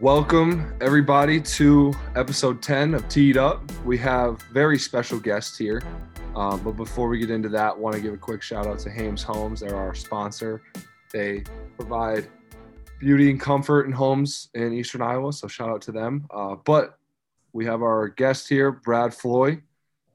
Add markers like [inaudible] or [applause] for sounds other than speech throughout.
Welcome, everybody, to episode 10 of Teed Up. We have very special guests here. Um, but before we get into that, want to give a quick shout out to Hames Homes. They're our sponsor. They provide beauty and comfort in homes in Eastern Iowa. So shout out to them. Uh, but we have our guest here, Brad Floyd.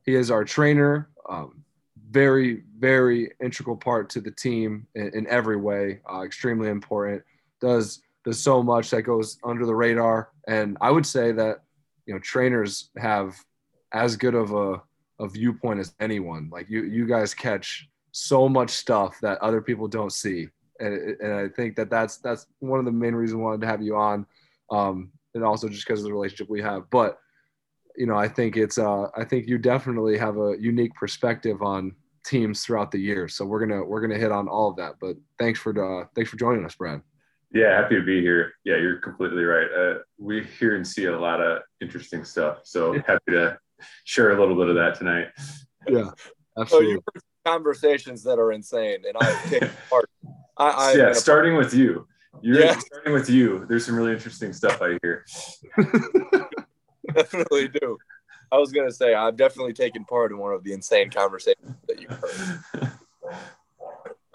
He is our trainer. Um, very, very integral part to the team in, in every way. Uh, extremely important. Does does so much that goes under the radar. And I would say that you know trainers have as good of a, a viewpoint as anyone. Like you you guys catch so much stuff that other people don't see. And, and I think that that's that's one of the main reasons I wanted to have you on, um, and also just because of the relationship we have. But you know, I think it's uh, I think you definitely have a unique perspective on teams throughout the year. So we're gonna we're gonna hit on all of that. But thanks for uh, thanks for joining us, Brad. Yeah, happy to be here. Yeah, you're completely right. Uh, we hear and see a lot of interesting stuff. So happy to share a little bit of that tonight. Yeah, absolutely. So you conversations that are insane, and I take part. I, I yeah, starting with you. You're yeah. starting with you. There's some really interesting stuff I hear. definitely do. I was gonna say I've definitely taken part in one of the insane conversations that you've heard. [laughs]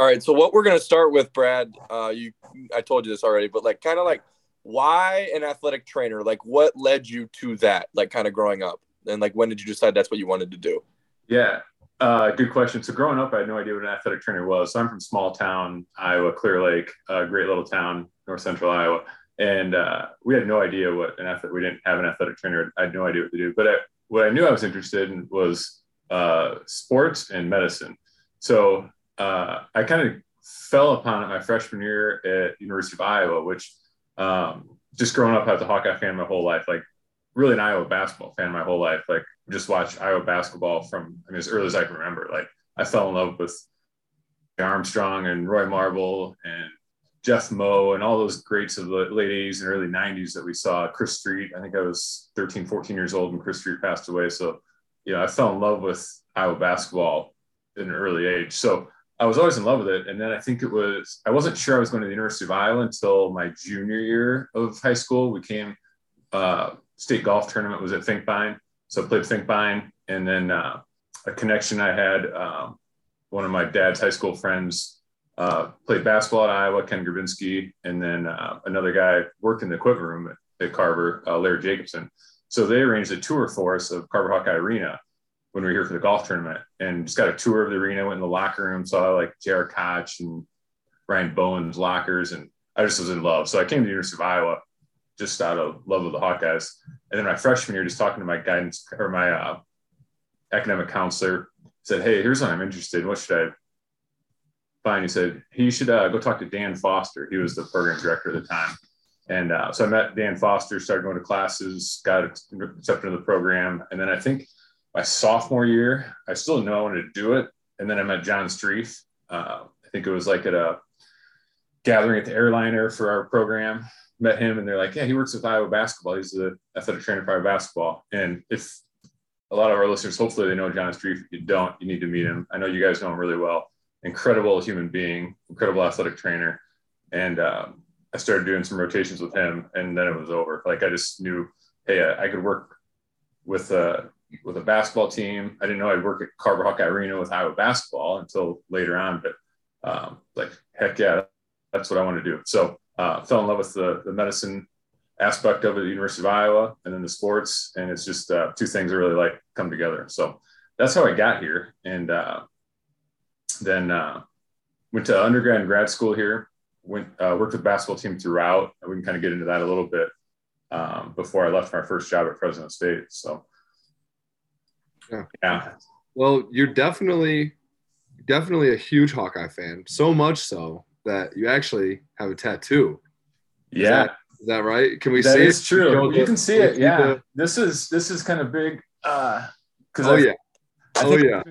All right, so what we're gonna start with, Brad. Uh, you, I told you this already, but like, kind of like, why an athletic trainer? Like, what led you to that? Like, kind of growing up, and like, when did you decide that's what you wanted to do? Yeah, uh, good question. So growing up, I had no idea what an athletic trainer was. So I'm from small town Iowa, Clear Lake, a great little town, north central Iowa and uh, we had no idea what an athlete. We didn't have an athletic trainer. I had no idea what to do. But I, what I knew I was interested in was uh, sports and medicine. So uh, I kind of fell upon it my freshman year at University of Iowa, which um, just growing up as a Hawkeye fan my whole life, like really an Iowa basketball fan my whole life. Like just watched Iowa basketball from I mean, as early as I can remember. Like I fell in love with Armstrong and Roy Marble and Jeff Moe and all those greats of the late 80s and early 90s that we saw. Chris Street, I think I was 13, 14 years old when Chris Street passed away. So, you know, I fell in love with Iowa basketball at an early age. So I was always in love with it. And then I think it was, I wasn't sure I was going to the University of Iowa until my junior year of high school. We came, uh, state golf tournament was at Finkbine. So I played Finkbine. And then uh, a connection I had, um, one of my dad's high school friends uh, played basketball at Iowa, Ken Grabinski, and then uh, another guy worked in the equipment room at, at Carver, uh, Larry Jacobson. So they arranged a tour for us of Carver Hawkeye Arena when we were here for the golf tournament and just got a tour of the arena, went in the locker room, saw like J.R. Koch and Ryan Bowen's lockers, and I just was in love. So I came to the University of Iowa just out of love of the Hawkeyes. And then my freshman year, just talking to my guidance or my uh, academic counselor, said, Hey, here's what I'm interested in. What should I find? He said he should uh, go talk to Dan Foster. He was the program director at the time. And uh, so I met Dan Foster, started going to classes, got accepted into the program. And then I think my sophomore year, I still didn't know I wanted to do it. And then I met John Streif. Uh, I think it was like at a gathering at the airliner for our program. Met him and they're like, yeah, he works with Iowa basketball. He's the athletic trainer for Iowa basketball. And if a lot of our listeners, hopefully they know John Streif. If you don't, you need to meet him. I know you guys know him really well incredible human being, incredible athletic trainer. And um, I started doing some rotations with him, and then it was over. Like I just knew, hey, I, I could work with a with a basketball team. I didn't know I'd work at Carver Hawkeye Arena with Iowa basketball until later on. But um, like, heck yeah, that's what I want to do. So uh, fell in love with the, the medicine aspect of it, the University of Iowa, and then the sports. And it's just uh, two things that really like come together. So that's how I got here. And uh, then uh, went to undergrad and grad school here. Went uh, worked with basketball team throughout. We can kind of get into that a little bit um, before I left my first job at Fresno State. So, yeah. yeah. Well, you're definitely definitely a huge Hawkeye fan. So much so that you actually have a tattoo. Is yeah. That, is that right? Can we that see it? true. You, can see it. Yeah. The... This is this is kind of big. Uh, because oh I, yeah. I oh yeah.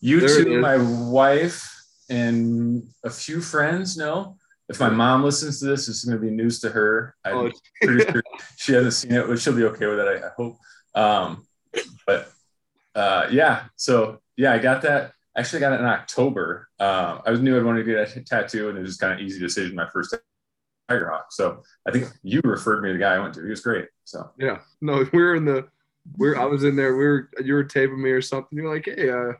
You there two, my wife, and a few friends know. If my mom listens to this, it's going to be news to her. I'm oh. [laughs] pretty sure she hasn't seen it, but she'll be okay with it. I, I hope. Um, but uh, yeah, so yeah, I got that. Actually, got it in October. Uh, I was knew I wanted to get a tattoo, and it was kind of easy decision my first Tiger Hawk. So I think you referred me to the guy I went to. He was great. So Yeah. No, [laughs] we were in the we're I was in there, we were you were taping me or something. You're like, hey, uh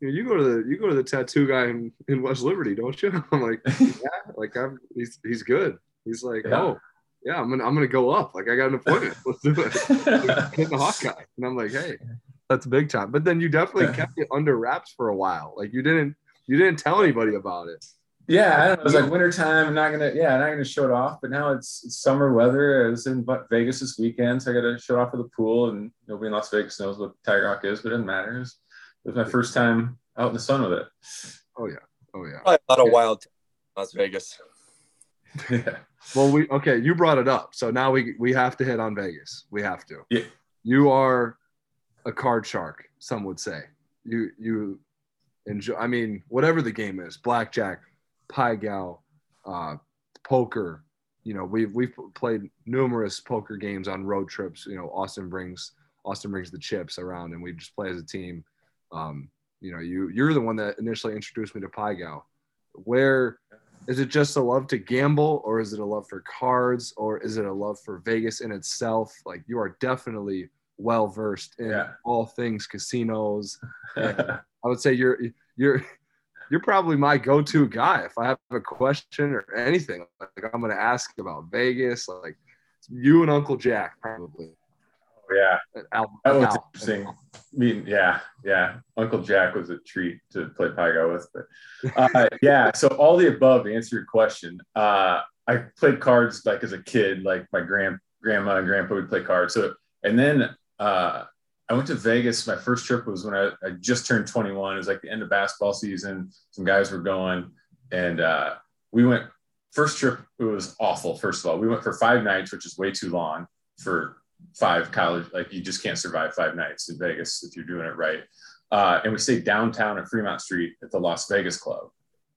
you, go to the you go to the tattoo guy in, in West Liberty, don't you? [laughs] I'm like, [laughs] yeah, like I'm he's he's good. He's like, Yeah. oh yeah, I'm gonna I'm gonna go up. Like I got an appointment. Let's do it. Hit the hawk guy. And I'm like, hey, that's big time. But then you definitely kept it under wraps for a while. Like you didn't you didn't tell anybody about it. yeah, I don't know. It was like wintertime. I'm not gonna yeah, I'm not gonna show it off. But now it's, it's summer weather. I was in Vegas this weekend, so I got to show it off at the pool. And nobody in Las Vegas knows what Tiger Hawk is, but it doesn't matter. It was, it was my first time out in the sun with it. Oh yeah. Oh yeah. Probably a lot of Okay. wild time in Las Vegas. [laughs] yeah. Well, we okay. You brought it up, so now we we have to hit on Vegas. We have to. Yeah. You are a card shark. Some would say you you enjoy. I mean, whatever the game is, blackjack, pai gow, uh, poker. You know, we've we've played numerous poker games on road trips. You know, Austin brings Austin brings the chips around, and we just play as a team. Um, you know, you you're the one that initially introduced me to pai gow. Where is it just a love to gamble or is it a love for cards or is it a love for vegas in itself like you are definitely well versed in Yeah. all things casinos [laughs] i would say you're you're you're probably my go-to guy if i have a question or anything like i'm going to ask about vegas like you and uncle jack probably yeah. Al- That was Al. interesting. I mean, yeah, yeah. Uncle Jack was a treat to play pai gow with. But [laughs] uh, yeah, so all the above to answer your question. Uh, I played cards like as a kid, like my grand grandma and grandpa would play cards. So and then uh, I went to Vegas. My first trip was when I, I just turned 21. It was like the end of basketball season. Some guys were going, and uh, we went. First trip, it was awful. First of all, we went for five nights, which is way too long for five college. Like you just can't survive five nights in Vegas if you're doing it right. Uh, and we stayed downtown at Fremont Street at the Las Vegas Club,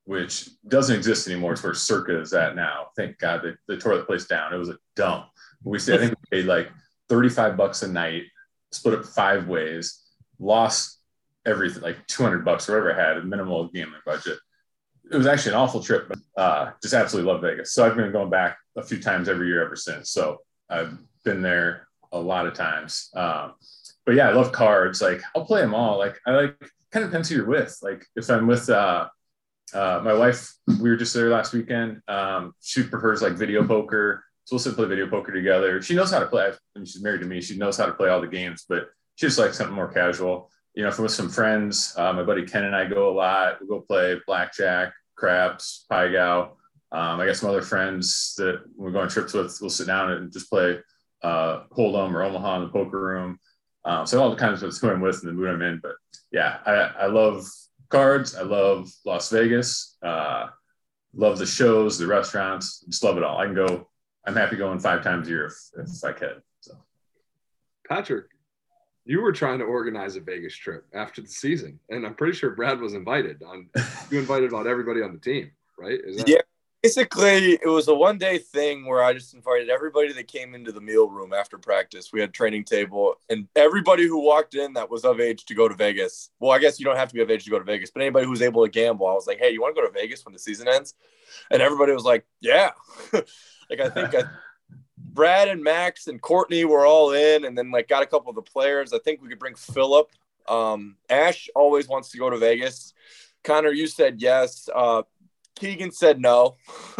which doesn't exist anymore. It's where Circa is at now. Thank God they, they tore the place down. It was a dump. We stayed, I think we paid like 35 bucks a night, split up five ways, lost everything, like 200 bucks, or whatever I had, a minimal gambling budget. It was actually an awful trip, but uh, just absolutely love Vegas. So I've been going back a few times every year ever since. So I've been there a lot of times. Um, but yeah, I love cards. Like I'll play them all. Like I like kind of depends who you're with. Like if I'm with uh, uh, my wife, we were just there last weekend. Um, she prefers like video poker. So we'll sit and play video poker together. She knows how to play. I mean, she's married to me. She knows how to play all the games, but she just likes something more casual. You know, if I'm with some friends, uh, my buddy Ken and I go a lot. We'll go play blackjack, craps, pai gow. Um, I got some other friends that we're going on trips with. We'll sit down and just play uh, Hold'em or Omaha in the poker room. Um, so all the kinds of who I'm with and the mood I'm in. But yeah, I, I love cards. I love Las Vegas. Uh, love the shows, the restaurants. Just love it all. I can go. I'm happy going five times a year if, if I can. So patrick you were trying to organize a vegas trip after the season and i'm pretty sure brad was invited on [laughs] you invited about everybody on the team right is that Yeah. Basically, it was a one day thing where I just invited everybody that came into the meal room after practice. We had training table, and everybody who walked in that was of age to go to Vegas. Well, I guess you don't have to be of age to go to Vegas, but anybody who was able to gamble, I was like, "Hey, you want to go to Vegas when the season ends?" And everybody was like, "Yeah." [laughs] like I think I, Brad and Max and Courtney were all in, and then like got a couple of the players. I think we could bring Philip. Um, Ash always wants to go to Vegas. Connor, you said yes. Uh, Keegan said no. [laughs]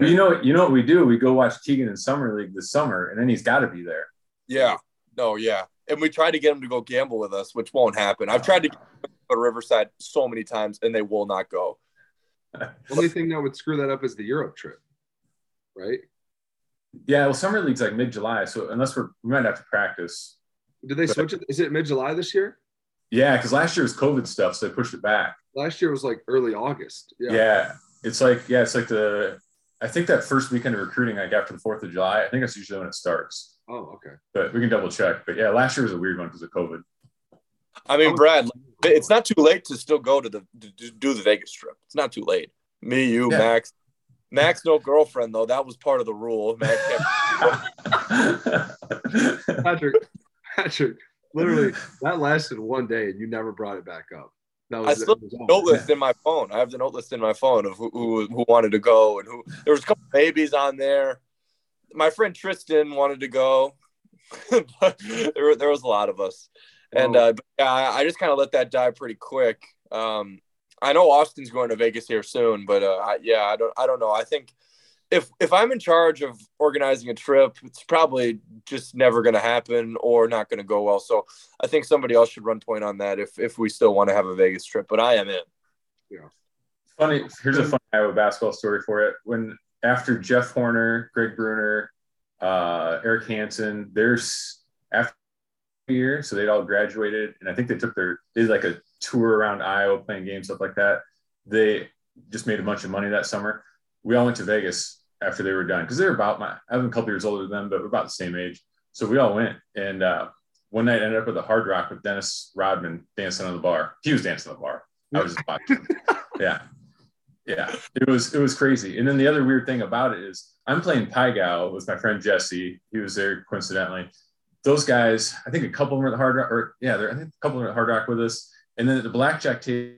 You know, you know what we do? We go watch Keegan in summer league this summer, and then he's got to be there. yeah, no, yeah. And we tried to get him to go gamble with us, which won't happen. I've tried to get him to go to Riverside so many times, and they will not go. [laughs] only thing that would screw that up is the europe trip right Yeah, well, summer league's like mid July, so unless we're we might have to practice. did they switch it is it mid-july this year Yeah, because last year was COVID stuff, so they pushed it back. last year was like early august yeah, Yeah. it's like yeah, it's like the I think that first weekend of recruiting, like after the Fourth of July, I think that's usually when it starts. oh okay But we can double check. But yeah, last year was a weird one because of COVID. I mean, oh. Brad, it's not too late to still go to the to do the Vegas trip. It's not too late. Me, you, Yeah. Max. Max, no girlfriend though. That was part of the rule. Max kept [laughs] patrick patrick literally that lasted one day and you never brought it back up That I still have was all. note list in my phone. I have the note list in my phone of who, who who wanted to go and who. There was a couple babies on there. My friend Tristan wanted to go, [laughs] but there there was a lot of us, and uh, yeah, I, I just kind of let that die pretty quick. Um, I know Austin's going to Vegas here soon, but uh, I, yeah, I don't I don't know. I think if if I'm in charge of organizing a trip, it's probably just never going to happen or not going to go well. So I think somebody else should run point on that if if we still want to have a Vegas trip. But I am in. Yeah. Funny. Here's a funny Iowa basketball story for it. When after Jeff Horner, Greg Brunner, uh, Erek Hansen, there's after year, so they'd all graduated, and I think they took their they did like a tour around Iowa, playing games, stuff like that. They just made a bunch of money that summer. We all went to Vegas after they were done because they're about my I'm a couple years older than them, but we're about the same age. So we all went, and uh, one night I ended up at the Hard Rock with Dennis Rodman dancing on the bar. He was dancing on the bar. I was just watching. [laughs] yeah, yeah. It was it was crazy. And then the other weird thing about it is I'm playing pai gow with my friend Jesse. He was there coincidentally. Those guys, I think a couple of them were at the Hard Rock, or yeah, I think a couple of them at the Hard Rock with us. And then at the blackjack table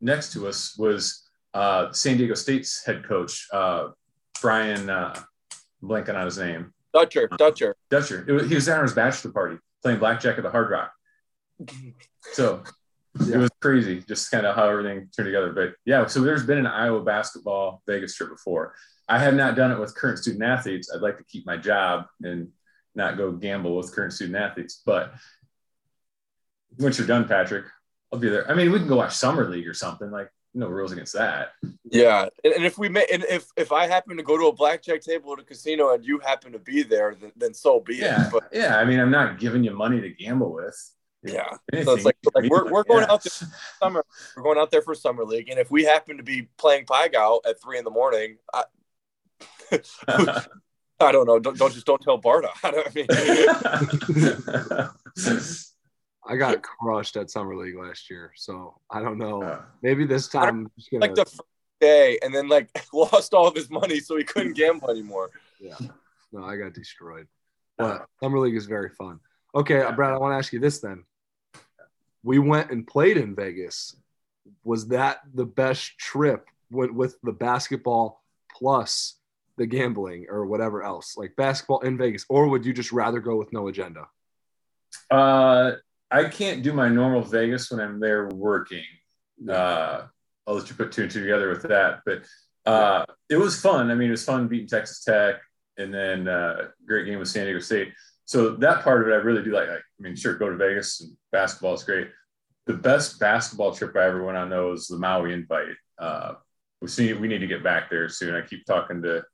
next to us was uh, San Diego State's head coach, uh, Brian, uh, blanking on his name, Dutcher, Dutcher. Dutcher. It was, he was there on his bachelor party playing blackjack at the Hard Rock. [laughs] So Yeah. it was crazy, just kind of how everything turned together. But yeah, so there's been an Iowa basketball Vegas trip before. I have not done it with current student athletes. I'd like to keep my job and not go gamble with current student athletes. But once you're done, Patrick, I'll be there. I mean, we can go watch summer league or something. Like no rules against that. Yeah, and, if we may, and if if I happen to go to a blackjack table at a casino and you happen to be there, then, then so be Yeah, it. But yeah. I mean, I'm not giving you money to gamble with. yeah, so it's like, like we're, we're going Yeah. out there summer. We're going out there for summer league, and if we happen to be playing pai gow at three in the morning, I, [laughs] I don't know. Don't, don't just don't tell Barta. [laughs] I, don't, I mean, [laughs] I got crushed at summer league last year, so I don't know. Uh, Maybe this time I'm just gonna. like the first day, and then like [laughs] lost all of his money, so he couldn't gamble anymore. yeah, no, I got destroyed. But summer league is very fun. Okay, Brad, I want to ask you this then. We went and played in Vegas. Was that the best trip with, with the basketball plus the gambling or whatever else, like basketball in Vegas, or would you just rather go with no agenda? Uh, I can't do my normal Vegas when I'm there working. Uh, I'll let you put two and two together with that. But uh, it was fun. I mean, it was fun beating Texas Tech and then uh, great game with San Diego State. So that part of it, I really do like. like I mean, sure, go to Vegas and basketball is great. The best basketball trip I ever went on though was the Maui invite. Uh, we see we need to get back there soon. I keep talking to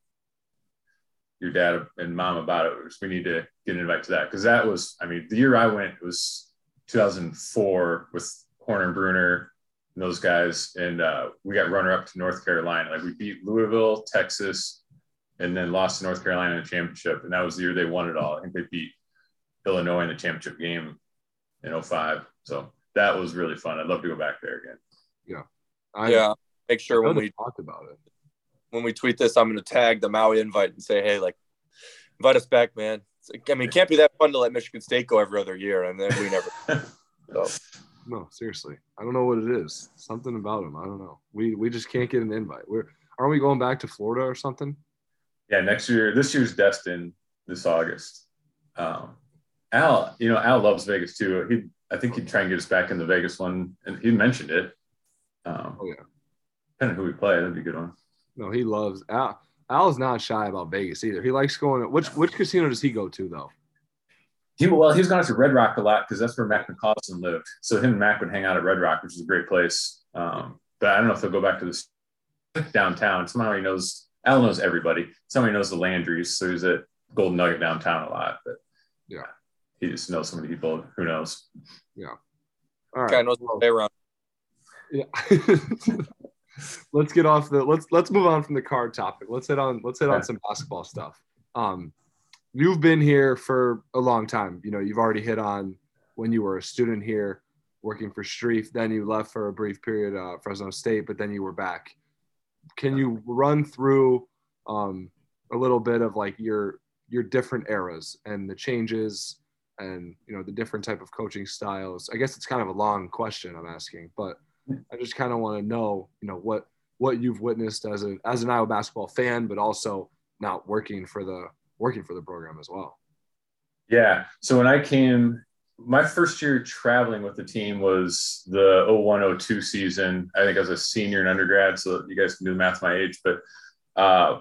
your dad and mom about it. We need to get an invite to that because that was, I mean, the year I went it was 2004 with Horner and Brunner and those guys, and uh, we got runner up to North Carolina. Like we beat Louisville, Texas, and then lost to North Carolina in the championship, and that was the year they won it all. I think they beat Illinois in the championship game in 05. So that was really fun. I'd love to go back there again. Yeah. I, yeah, make sure know when we talked about it. When we tweet this, I'm going to tag the Maui invite and say, hey, like, invite us back, man. It's like, I mean, it can't be that fun to let Michigan State go every other year, and then we never. [laughs] So No, seriously, I don't know what it is. Something about him. I don't know. We we just can't get an invite. We're aren't we going back to Florida or something? Yeah, next year, this year's destined this August. Um, Al, you know, Al loves Vegas too. He, I think he'd try and get us back in the Vegas one, and he mentioned it. Um, Oh yeah. depending on who we play, that'd be a good one. No, he loves Al. Al is not shy about Vegas either. He likes going. Which which casino does he go to though? He well, he's gone to Red Rock a lot because that's where Mac McCausland lived. So him and Mac would hang out at Red Rock, which is a great place. Um, but I don't know if they'll go back to this downtown. Somehow he knows. Al knows everybody. Somebody knows the Landrys, so he's at Golden Nugget downtown a lot. But Yeah. he just knows so many people. Who knows? Yeah. All right. guy knows well, the way around. Yeah. [laughs] [laughs] let's get off the let's let's move on from the card topic. Let's hit on let's hit on some basketball stuff. Um you've been here for a long time. You know, you've already hit on when you were a student here working for Streif, then you left for a brief period uh Fresno State, but then you were back. Can you run through um a little bit of like your your different eras and the changes and you know the different type of coaching styles? I guess it's kind of a long question I'm asking, but I just kind of want to know, you know, what what you've witnessed as a as an Iowa basketball fan, but also not working for the working for the program as well. Yeah. So when I came, my first year traveling with the team was the 0102 season. I think I was a senior in undergrad, so you guys can do the math my age, but uh,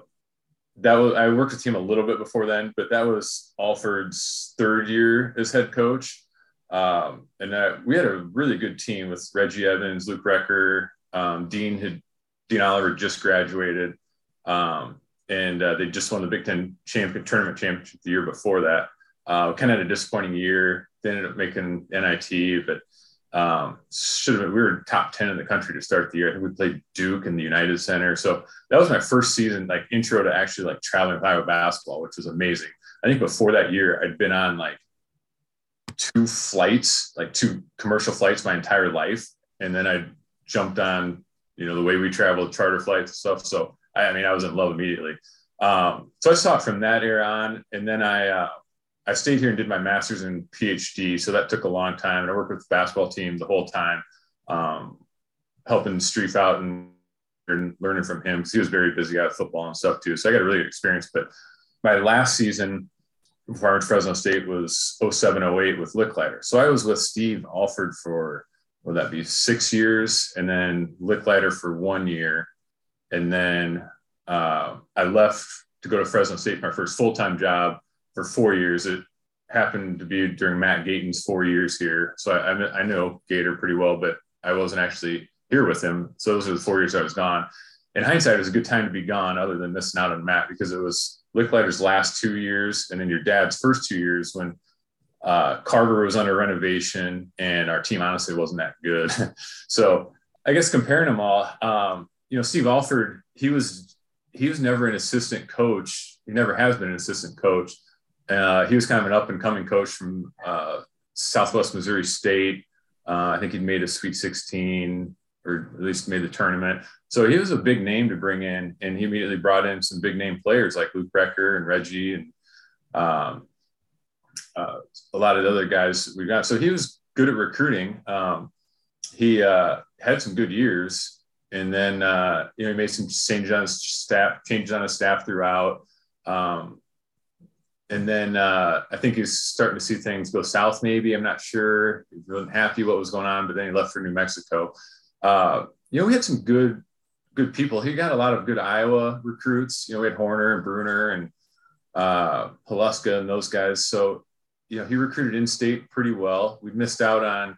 that was I worked with the team a little bit before then, but that was Alford's third year as head coach. Um, and that, we had a really good team with Reggie Evans, Luke Recker, um, Dean had Dean Oliver just graduated, um, and uh, they just won the Big Ten champion tournament championship the year before that. Uh, kind of had a disappointing year. They ended up making NIT, but um, should have been, we were top 10 in the country to start the year. I think we played Duke in the United Center. So that was my first season, like intro to actually like traveling with Iowa basketball, which was amazing. I think before that year, I'd been on like two flights, like two commercial flights my entire life. And then I jumped on, you know, the way we traveled, charter flights and stuff. So I, I mean, I was in love immediately. Um, so I saw it from that era on. And then I, uh, I stayed here and did my master's and PhD. So that took a long time. And I worked with the basketball team the whole time, um, helping Streif out and, learning from him because he was very busy out of football and stuff too. So I got a really good experience. But my last season I Fresno State was 07, 08 with Lickliter. So I was with Steve Alford for, would that be six years? And then Lickliter for one year. And then uh, I left to go to Fresno State, my first full time job for four years. It happened to be during Matt Gatens' four years here. So I, I, know Gator pretty well, but I wasn't actually here with him. So those are the four years I was gone. In hindsight, it was a good time to be gone, other than missing out on Matt, because it was Lickliter's last two years and then your dad's first two years when uh, Carver was under renovation and our team honestly wasn't that good. [laughs] so I guess comparing them all, um, you know, Steve Alford, he was he was never an assistant coach. He never has been an assistant coach. Uh, he was kind of an up and coming coach from uh, Southwest Missouri State. Uh, I think he'd made a Sweet 16 or at least made the tournament. So he was a big name to bring in, and he immediately brought in some big name players like Luke Recker and Reggie and um, uh, a lot of the other guys we got. So he was good at recruiting. Um, he uh, had some good years, and then uh, you know he made some changes on his staff, changes on his staff throughout. Um, and then uh, I think he's starting to see things go south. Maybe I'm not sure. He wasn't happy what was going on, but then he left for New Mexico. Uh, you know, we had some good, good people. He got a lot of good Iowa recruits. You know, we had Horner and Brunner and uh, and those guys. So, you know, he recruited in-state pretty well. We missed out on.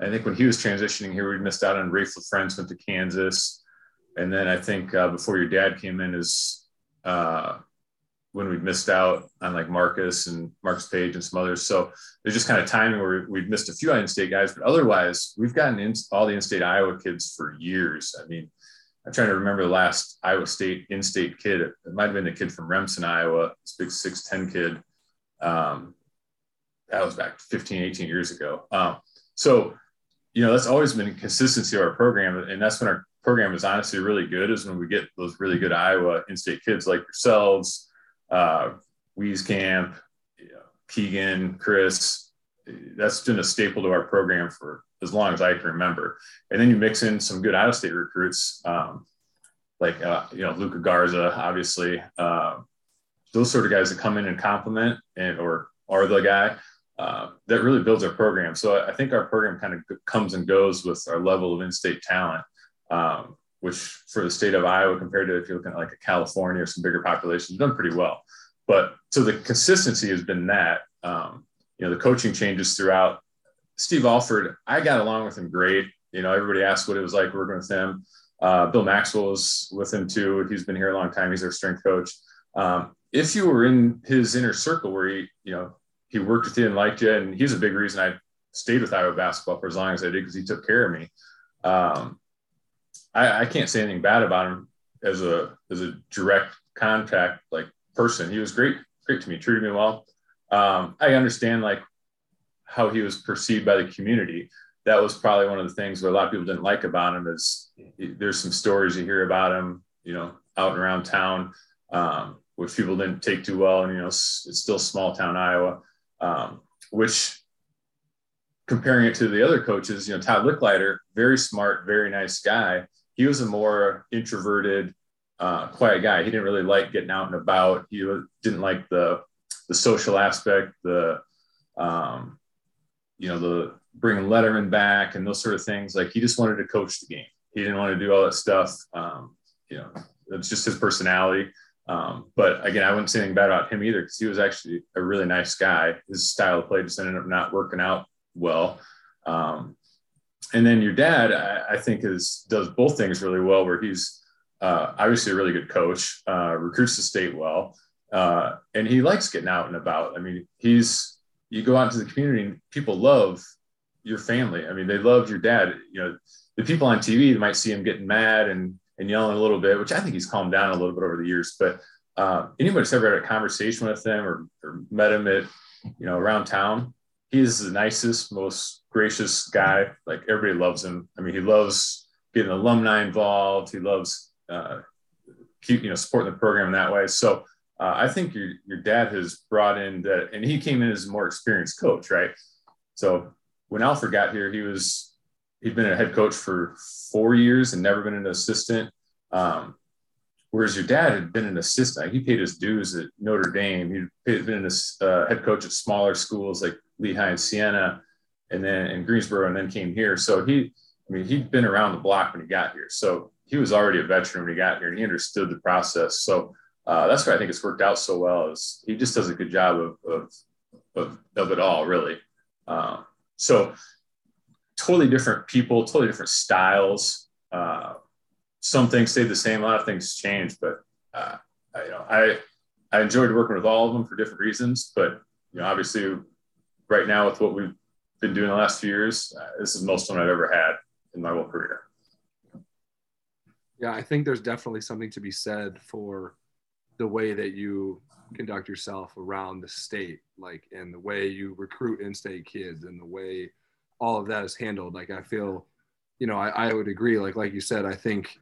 I think when he was transitioning here, we missed out on Raef LaFrentz went to Kansas, and then I think uh, before your dad came in, is uh, when we missed out on like Marcus and Marcus Paige and some others. So there's just kind of timing where we've missed a few in-state guys, but otherwise we've gotten in all the in-state Iowa kids for years. I mean, I'm trying to remember the last Iowa State in-state kid. It might have been the kid from Remsen, Iowa, this big 6'10 kid. Um, that was back 15, 18 years ago. Um, so, you know, that's always been consistency of our program. And that's when our program is honestly really good is when we get those really good Iowa in-state kids like yourselves, uh, Wieskamp, Keegan, Chris. That's been a staple to our program for as long as I can remember. And then you mix in some good out of state recruits, um, like, uh, you know, Luka Garza, obviously. Uh, those sort of guys that come in and complement and or are the guy uh, that really builds our program. So I think our program kind of comes and goes with our level of in-state talent. Um, which for the state of Iowa compared to if you're looking at like a California or some bigger populations, done pretty well. But so the consistency has been that. Um, you know, the coaching changes throughout. Steve Alford, I got along with him great. You know, everybody asked what it was like working with him. Uh, Bill Maxwell was with him too. He's been here a long time. He's our strength coach. Um, if you were in his inner circle where he, you know, he worked with you and liked you, and he's a big reason I stayed with Iowa basketball for as long as I did because he took care of me. Um, I, I can't say anything bad about him as a as a direct contact like person. He was great, great to me, treated me well. Um, I understand like how he was perceived by the community. That was probably one of the things that a lot of people didn't like about him. Is there's some stories you hear about him, you know, out and around town, um, which people didn't take too well. And you know, it's, still small town Iowa, um, which comparing it to the other coaches, you know, Todd Lickliter, very smart, very nice guy. He was a more introverted, uh, quiet guy. He didn't really like getting out and about. He didn't like the the social aspect, the um, you know, the bringing Letterman back and those sort of things. Like he just wanted to coach the game. He didn't want to do all that stuff. Um, you know, it's just his personality. Um, but again, I wouldn't say anything bad about him either because he was actually a really nice guy. His style of play just ended up not working out well. Um, and then your dad, I, I, think, is does both things really well. Where he's uh, obviously a really good coach, uh, recruits the state well, uh, and he likes getting out and about. I mean, he's you go out into the community, and people love your family. I mean, they love your dad. You know, the people on TV might see him getting mad and and yelling a little bit, which I think he's calmed down a little bit over the years. But uh, anybody ever had a conversation with him or, or met him at you know around town, he's the nicest, most gracious guy. Like everybody loves him. I mean, he loves getting alumni involved. He loves uh, keep you know supporting the program that way. So uh, I think your your dad has brought in that, and he came in as a more experienced coach, right? So when Alford got here, he was he'd been a head coach for four years and never been an assistant. Um, whereas your dad had been an assistant, he paid his dues at Notre Dame. He'd been a uh, head coach at smaller schools like Lehigh and Siena, and then in Greensboro, and then came here. So he, I mean, he'd been around the block when he got here. So he was already a veteran when he got here, and he understood the process. So uh, that's why I think it's worked out so well. Is he just does a good job of of of, of it all, really. Um, so totally different people, totally different styles. Uh, some things stayed the same, a lot of things changed, but uh, I, you know, I I enjoyed working with all of them for different reasons. But you know, obviously, right now with what we've been doing the last few years, uh, this is the most fun I've ever had in my whole career. Yeah, I think there's definitely something to be said for the way that you conduct yourself around the state, like, and the way you recruit in-state kids, and the way all of that is handled. Like, I feel, you know, I, I would agree. Like, like you said, I think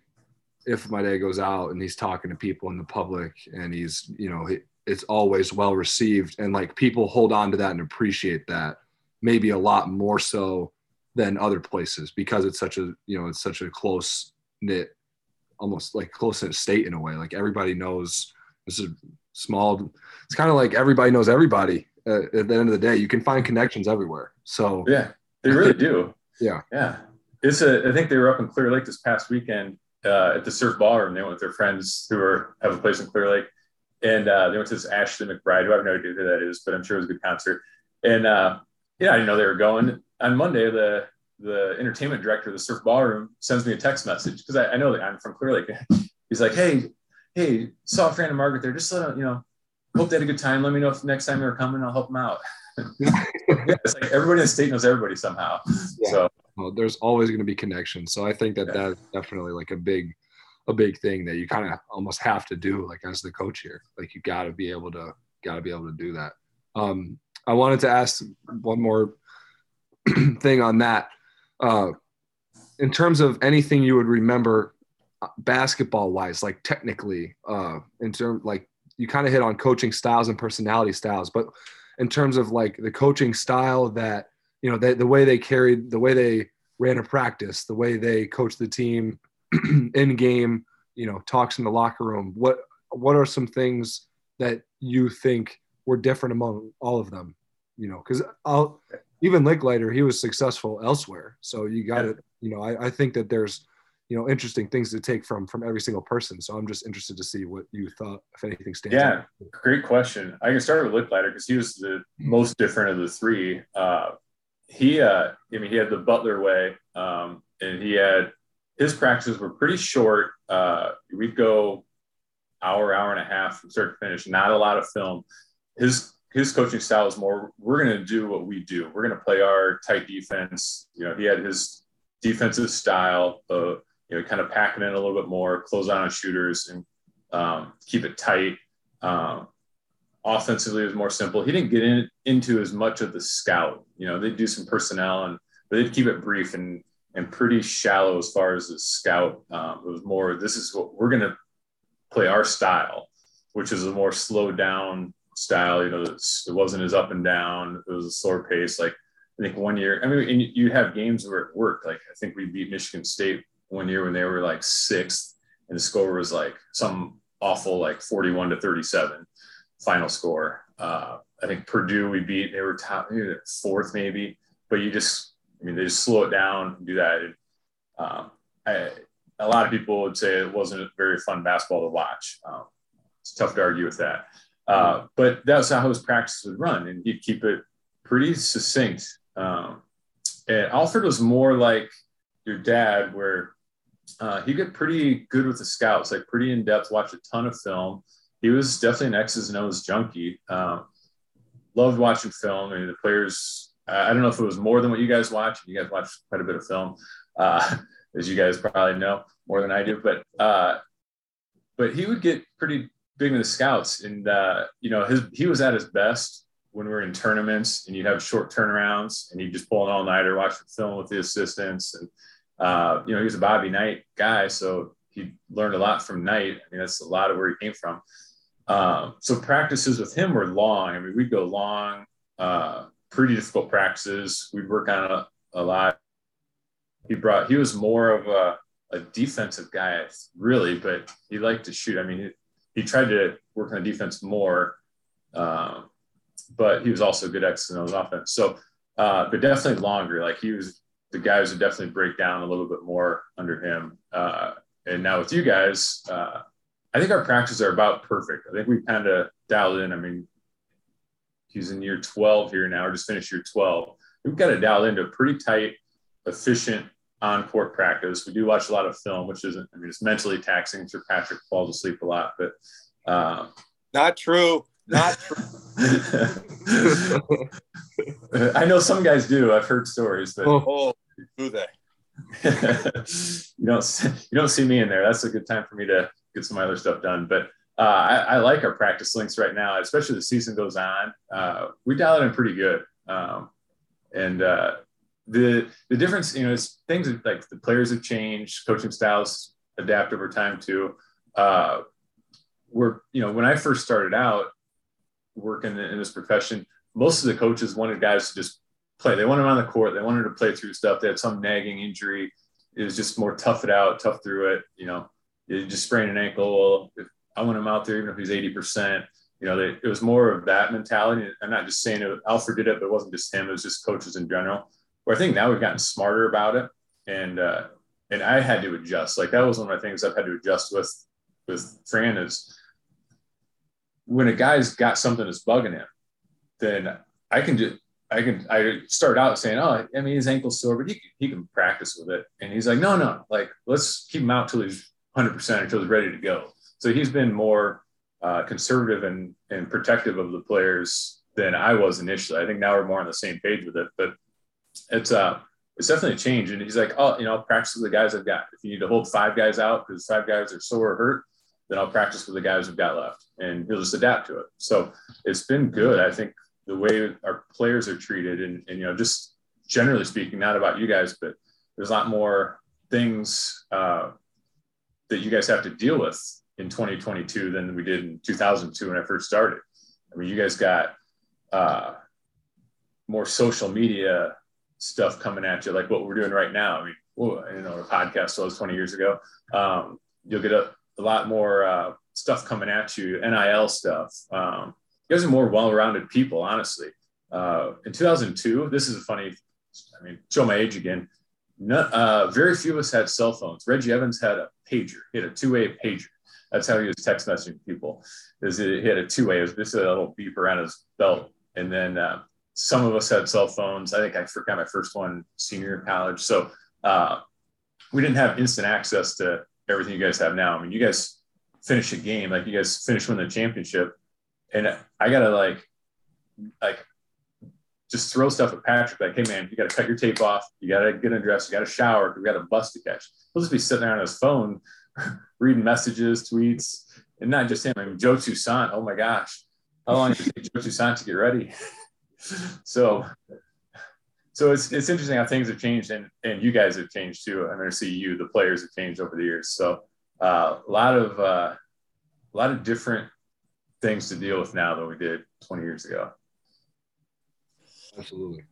if my dad goes out and he's talking to people in the public, and he's, you know, it's always well received, and like people hold on to that and appreciate that, maybe a lot more so than other places because it's such a, you know, it's such a close knit, almost like close knit state in a way. Like everybody knows this is small. It's kind of like everybody knows everybody. Uh, at the end of the day, you can find connections everywhere. So yeah, they really do. Yeah, yeah. It's a. I think they were up in Clear Lake this past weekend uh, at the Surf Ballroom. They went with their friends who are have a place in Clear Lake, and uh, they went to this Ashley McBryde, who I have no idea who that is, but I'm sure it was a good concert. And uh, yeah, I didn't know they were going. On Monday, the the entertainment director of the Surf Ballroom sends me a text message because I, I know that I'm from Clear Lake. [laughs] He's like, "Hey, hey, saw Fran and Margaret there. Just let them, you know, hope they had a good time. Let me know if next time they're coming, I'll help them out. yeah, [laughs] it's like everybody in the state knows everybody somehow. Yeah. So well, there's always going to be connections. So I think that yeah. that's definitely like a big, a big thing that you kind of almost have to do, like as the coach here. Like you got to be able to, got to be able to do that. Um, I wanted to ask one more [clears throat] thing on that. Uh, in terms of anything you would remember basketball wise, like technically, uh, in terms like you kind of hit on coaching styles and personality styles, but in terms of like the coaching style that you know they, the way they carried, the way they ran a practice, the way they coached the team [clears throat] in game, you know, talks in the locker room. What what are some things that you think were different among all of them? You know, because I'll even Lickliter, he was successful elsewhere. So you got to, you know, I, I think that there's you know interesting things to take from from every single person. So i'm just interested to see what you thought if anything stands yeah out. great question. I can start with lickliter because he was the most different of the three. Uh, he uh i mean he had the butler way um, and he had his practices were pretty short. Uh, we'd go hour hour and a half from start to finish not a lot of film. His his coaching style is more we're going to do what we do. We're going to play our tight defense. You know he had his defensive style of you know, kind of packing in a little bit more, close on on shooters, and um, keep it tight. Um, offensively, it was more simple. He didn't get in, into as much of the scout. You know, they'd do some personnel, and but they'd keep it brief and and pretty shallow as far as the scout. Um, it was more, this is what we're going to play our style, which is a more slowed down style. You know, it wasn't as up and down. It was a slower pace. Like I think one year, I mean, and you have games where it worked. Like I think we beat Michigan State one year when they were like sixth, and the score was like some awful like 41 to 37 final score. Uh, I think Purdue we beat, they were top maybe fourth maybe, but you just, I mean, they just slow it down and do that. And, um, I, a lot of people would say it wasn't a very fun basketball to watch. Um, it's tough to argue with that. Uh, but that's how his practice would run, and he'd keep it pretty succinct. Um, and Alford was more like your dad, where uh, he got pretty good with the scouts, like pretty in depth, watched a ton of film. He was definitely an X's and O's junkie. Um, loved watching film. I mean, the players, I don't know if it was more than what you guys watch. You guys watch quite a bit of film, uh, [laughs] as you guys probably know more than I do. But uh, but he would get pretty big with the scouts, and uh, you know, his he was at his best when we were in tournaments, and you'd have short turnarounds, and he'd just pull an all nighter, watch the film with the assistants, and uh, you know, he was a Bobby Knight guy, so he learned a lot from Knight. I mean, that's a lot of where he came from. Um, so practices with him were long. I mean, we'd go long, uh, pretty difficult practices. We'd work on a, a lot. He brought, he was more of a, a defensive guy, really, but he liked to shoot. I mean, he, he tried to work on the defense more, um, but he was also good X and O's offense. So, uh, but definitely longer. Like he was, the guys would definitely break down a little bit more under him. Uh, and now with you guys, uh, I think our practices are about perfect. I think we kind of dialed in. I mean, he's in year 12 here now, or just finished year 12. We've got to dial into a pretty tight, efficient on court practice. We do watch a lot of film, which isn't, I mean, it's mentally taxing. Sure Patrick falls asleep a lot, but. Uh, Not true. Not true. [laughs] I know some guys do. I've heard stories, but. Oh, do they? [laughs] you don't you don't see me in there. That's a good time for me to get some other stuff done. But uh, I, I, like our practice links right now, especially the season goes on. Uh, we dial it in pretty good. Um, and uh, the the difference, you know, is things like the players have changed, coaching styles adapt over time too. Uh, we're, you know, when I first started out working in this profession, most of the coaches wanted guys to just play. They wanted them on the court. They wanted to play through stuff. They had some nagging injury. It was just more tough it out, tough through it. You know, you just sprain an ankle. Well, if I want him out there, even if he's 80%. You know, they, it was more of that mentality. I'm not just saying it, Alford did it, but it wasn't just him. It was just coaches in general. Where I think now we've gotten smarter about it. And, uh, and I had to adjust. Like that was one of my things I've had to adjust with, with Fran is when a guy's got something that's bugging him, then I can just, I can I start out saying, oh, I mean his ankle's sore, but he can, he can practice with it. And he's like, no, no, like let's keep him out till he's 100% until he's ready to go. So he's been more uh, conservative and, and protective of the players than I was initially. I think now we're more on the same page with it, but it's uh it's definitely a change. And he's like, oh, you know, I'll practice with the guys I've got. If you need to hold five guys out because five guys are sore or hurt, then I'll practice with the guys we've got left, and he'll just adapt to it. So it's been good. I think the way our players are treated, and, and you know, just generally speaking, not about you guys, but there's a lot more things uh, that you guys have to deal with in 2022 than we did in 2002 when I first started. I mean, you guys got uh, more social media stuff coming at you, like what we're doing right now. I mean, well, you know, a podcast was 20 years ago. Um, you'll get a, a lot more uh, stuff coming at you, NIL stuff. Um, you guys are more well-rounded people, honestly. Uh, in 2002, this is a funny. I mean, show my age again. No, uh, very few of us had cell phones. Reggie Evans had a pager. He had a two-way pager. That's how he was text messaging people. Is he had a two-way. It was just a little beep around his belt. And then uh, some of us had cell phones. I think I forgot my first one senior in college. So uh, we didn't have instant access to everything you guys have now. I mean, you guys finish a game, like you guys finish winning the championship, and I gotta like, like just throw stuff at Patrick, like, hey man, you got to cut your tape off, you got to get undressed, you got to shower, we got a bus to catch. He'll just be sitting there on his phone, [laughs] reading messages, tweets, and not just him. I mean, Joe Toussaint. Oh my gosh, how long did it take Joe Toussaint to get ready? [laughs] so, so it's it's interesting how things have changed, and and you guys have changed too. I'm going to see you, the players have changed over the years. So, uh, a lot of uh, a lot of different things to deal with now than we did 20 years ago. Absolutely.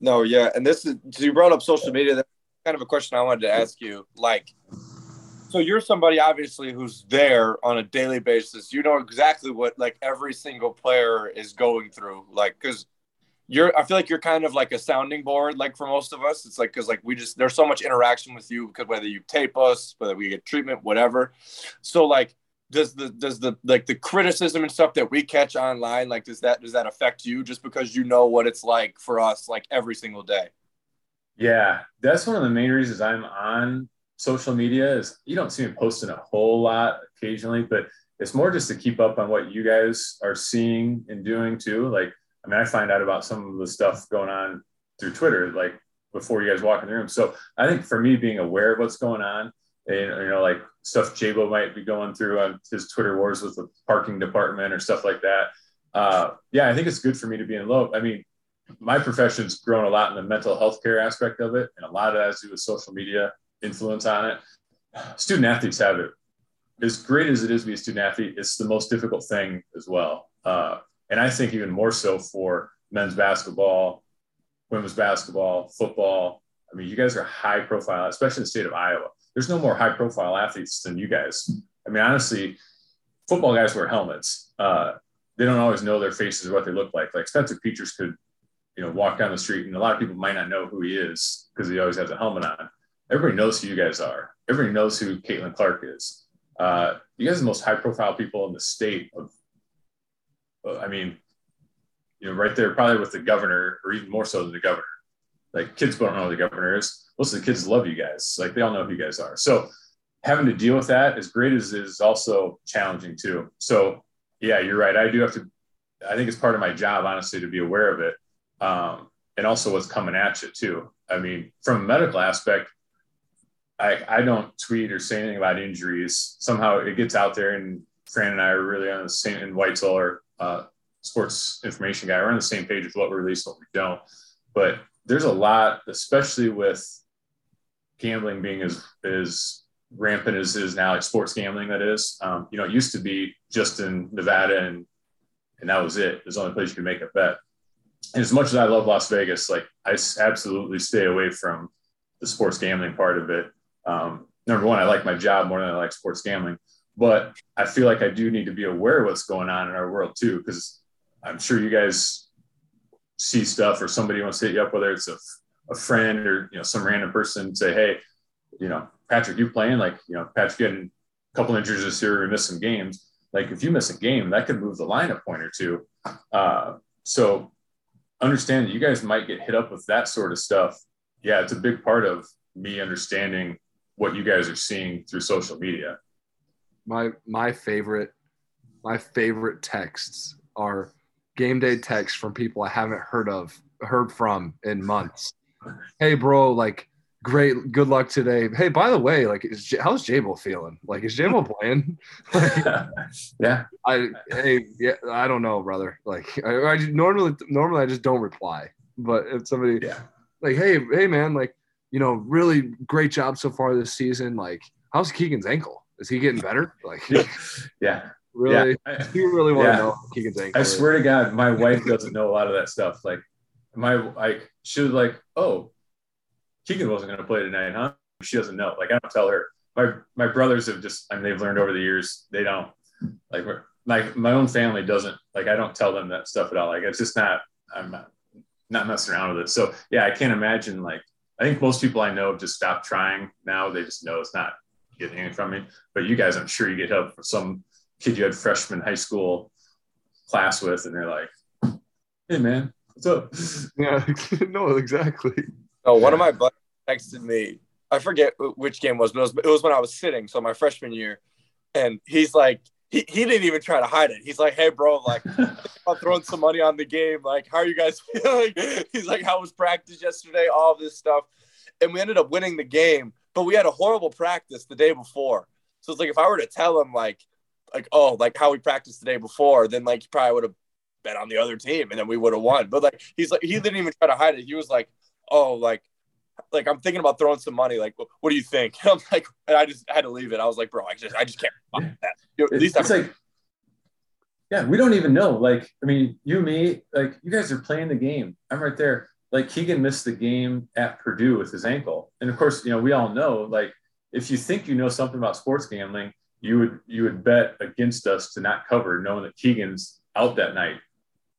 No, yeah, and this is you brought up social media. That's kind of a question I wanted to ask you. Like, so you're somebody obviously who's there on a daily basis. You know exactly what like every single player is going through. Like, because you're, I feel like you're kind of like a sounding board. Like for most of us, it's like because like we just there's so much interaction with you because whether you tape us, whether we get treatment, whatever. So like does the does the like the criticism and stuff that we catch online like does that does that affect you just because you know what it's like for us like every single day yeah that's one of the main reasons i'm on social media is you don't see me posting a whole lot occasionally but it's more just to keep up on what you guys are seeing and doing too like i mean i find out about some of the stuff going on through twitter like before you guys walk in the room so i think for me being aware of what's going on and you know like stuff Jabo might be going through on his Twitter wars with the parking department or stuff like that. Uh, yeah, I think it's good for me to be in low. I mean, my profession's grown a lot in the mental health care aspect of it, and a lot of that has to do with social media influence on it. Student athletes have it. As great as it is to be a student athlete, it's the most difficult thing as well. Uh, and I think even more so for men's basketball, women's basketball, football. I mean, you guys are high profile, especially in the state of Iowa there's no more high profile athletes than you guys. I mean, honestly, football guys wear helmets. Uh, they don't always know their faces or what they look like. Like Spencer Petras could, you know, walk down the street and a lot of people might not know who he is because he always has a helmet on. Everybody knows who you guys are. Everybody knows who Caitlin Clark is. Uh, you guys are the most high profile people in the state of, I mean, you know, right there, probably with the governor or even more so than the governor. Like kids don't know who the governor is most of the kids love you guys. Like they all know who you guys are. So having to deal with that, as great as is also challenging too. So yeah, you're right. I do have to. I think it's part of my job, honestly, to be aware of it, um, and also what's coming at you too. I mean, from a medical aspect, I, I don't tweet or say anything about injuries. Somehow it gets out there, and Fran and I are really on the same. And Weitzel, our uh, sports information guy, we're on the same page with what we release, what we don't. But there's a lot, especially with gambling being as as rampant as is now, like sports gambling, that is. Um, you know, it used to be just in Nevada and and that was it. It was the only place you could make a bet. And as much as I love Las Vegas, like I absolutely stay away from the sports gambling part of it. Um, number one, I like my job more than I like sports gambling, but I feel like I do need to be aware of what's going on in our world too, because I'm sure you guys see stuff or somebody wants to hit you up, whether it's a a friend or you know some random person say, hey, you know, Patrick, you playing? Like, you know, Patrick getting a couple injuries this year, we missed some games. Like, if you miss a game, that could move the line a point or two. Uh, so understand that you guys might get hit up with that sort of stuff. Yeah, it's a big part of me understanding what you guys are seeing through social media. My my favorite my favorite texts are game day texts from people I haven't heard of heard from in months hey, bro, like, great, good luck today. Hey, by the way, like, is, how's Jabo feeling? Like, is Jabo [laughs] playing? [laughs] yeah. I, hey, yeah, I don't know, brother. Like, I, I normally, normally I just don't reply. But if somebody, yeah, like, hey, hey, man, like, you know, really great job so far this season. Like, how's Keegan's ankle? Is he getting better? Like, yeah. [laughs] Really? Yeah. You really want yeah. to know Keegan's ankle? I swear to God, my wife doesn't know a lot of that stuff. Like, my like she was like, oh, Keegan wasn't going to play tonight, huh? She doesn't know. Like I don't tell her. My my brothers have just I mean they've learned over the years they don't like my my own family doesn't like I don't tell them that stuff at all. Like it's just not I'm not not messing around with it. So yeah, I can't imagine like I think most people I know just stop trying now. They just know it's not getting anything from me. But you guys, I'm sure you get help from some kid you had freshman high school class with, and they're like, "Hey man, what's up? [laughs] Yeah, [laughs] no, exactly. No, one of my buddies texted me. I forget which game was, but it was, it was when I was sitting, so my freshman year, and he's like, he, he didn't even try to hide it. He's like, hey, bro, like, [laughs] I'm throwing some money on the game. Like, how are you guys feeling? He's like, how was practice yesterday? All this stuff. And we ended up winning the game, but we had a horrible practice the day before. So it's like, if I were to tell him, like, like, oh, like how we practiced the day before, then like he probably would have bet on the other team and then we would have won. But like he's like he didn't even try to hide it. He was like, oh, like like I'm thinking about throwing some money. Like, what do you think? [laughs] I'm like, and I just had to leave it. I was like, bro, I just I just can't that. You know, at least it's I'm- like. Yeah, we don't even know. Like, I mean, you, me, like, you guys are playing the game. I'm right there. Like Keegan missed the game at Purdue with his ankle. And of course, you know, we all know like if you think you know something about sports gambling, you would you would bet against us to not cover, knowing that Keegan's out that night.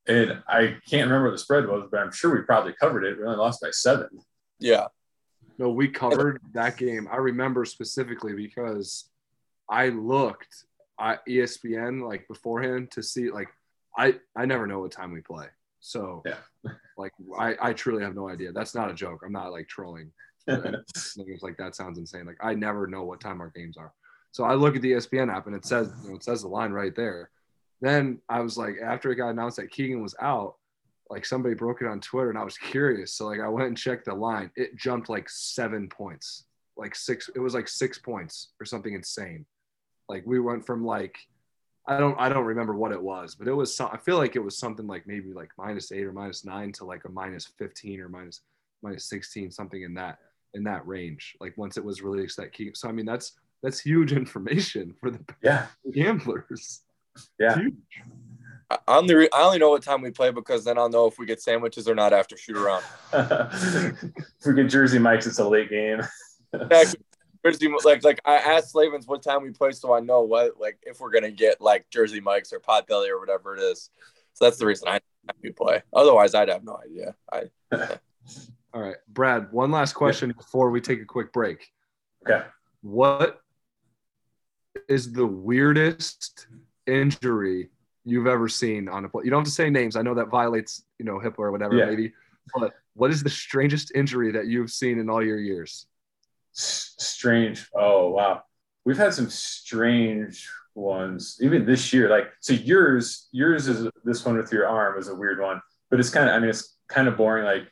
And I can't remember what the spread was, but I'm sure we probably covered it. We only lost by seven. Yeah. No, we covered that game. I remember specifically because I looked at ESPN like beforehand to see like I I never know what time we play. So Yeah. like I I truly have no idea. That's not a joke. I'm not like trolling. [laughs] It's like that sounds insane. Like I never know what time our games are. So I look at the ESPN app and it says you know, it says the line right there. Then I was like, after it got announced that Keegan was out, like somebody broke it on Twitter and I was curious. So like I went and checked the line. It jumped like seven points, like six. It was like six points or something insane. Like we went from like I don't I don't remember what it was, but it was some, I feel like it was something like maybe like minus eight or minus nine to like a minus fifteen or minus minus sixteen, something in that in that range. Like once it was released that key. So I mean that's that's huge [laughs] information for the yeah. gamblers. Yeah. Huge. I I only I only know what time we play because then I'll know if we get sandwiches or not after shoot around. [laughs] if we get Jersey Mike's, it's a late game. Actually, Jersey, like like I asked Slavens what time we play so I know what like if we're gonna get like Jersey Mike's or Potbelly or whatever it is. So that's the reason I we play. Otherwise, I'd have no idea. I [laughs] All right, Brad. One last question before we take a quick break. Okay. What is the weirdest injury you've ever seen on a play? You don't have to say names. I know that violates, you know, HIPAA or whatever, Yeah. maybe. But what is the strangest injury that you've seen in all your years? Strange. Oh wow, we've had some strange ones even this year. Like so, yours yours is this one with your arm is a weird one, but it's kind of I mean it's kind of boring. Like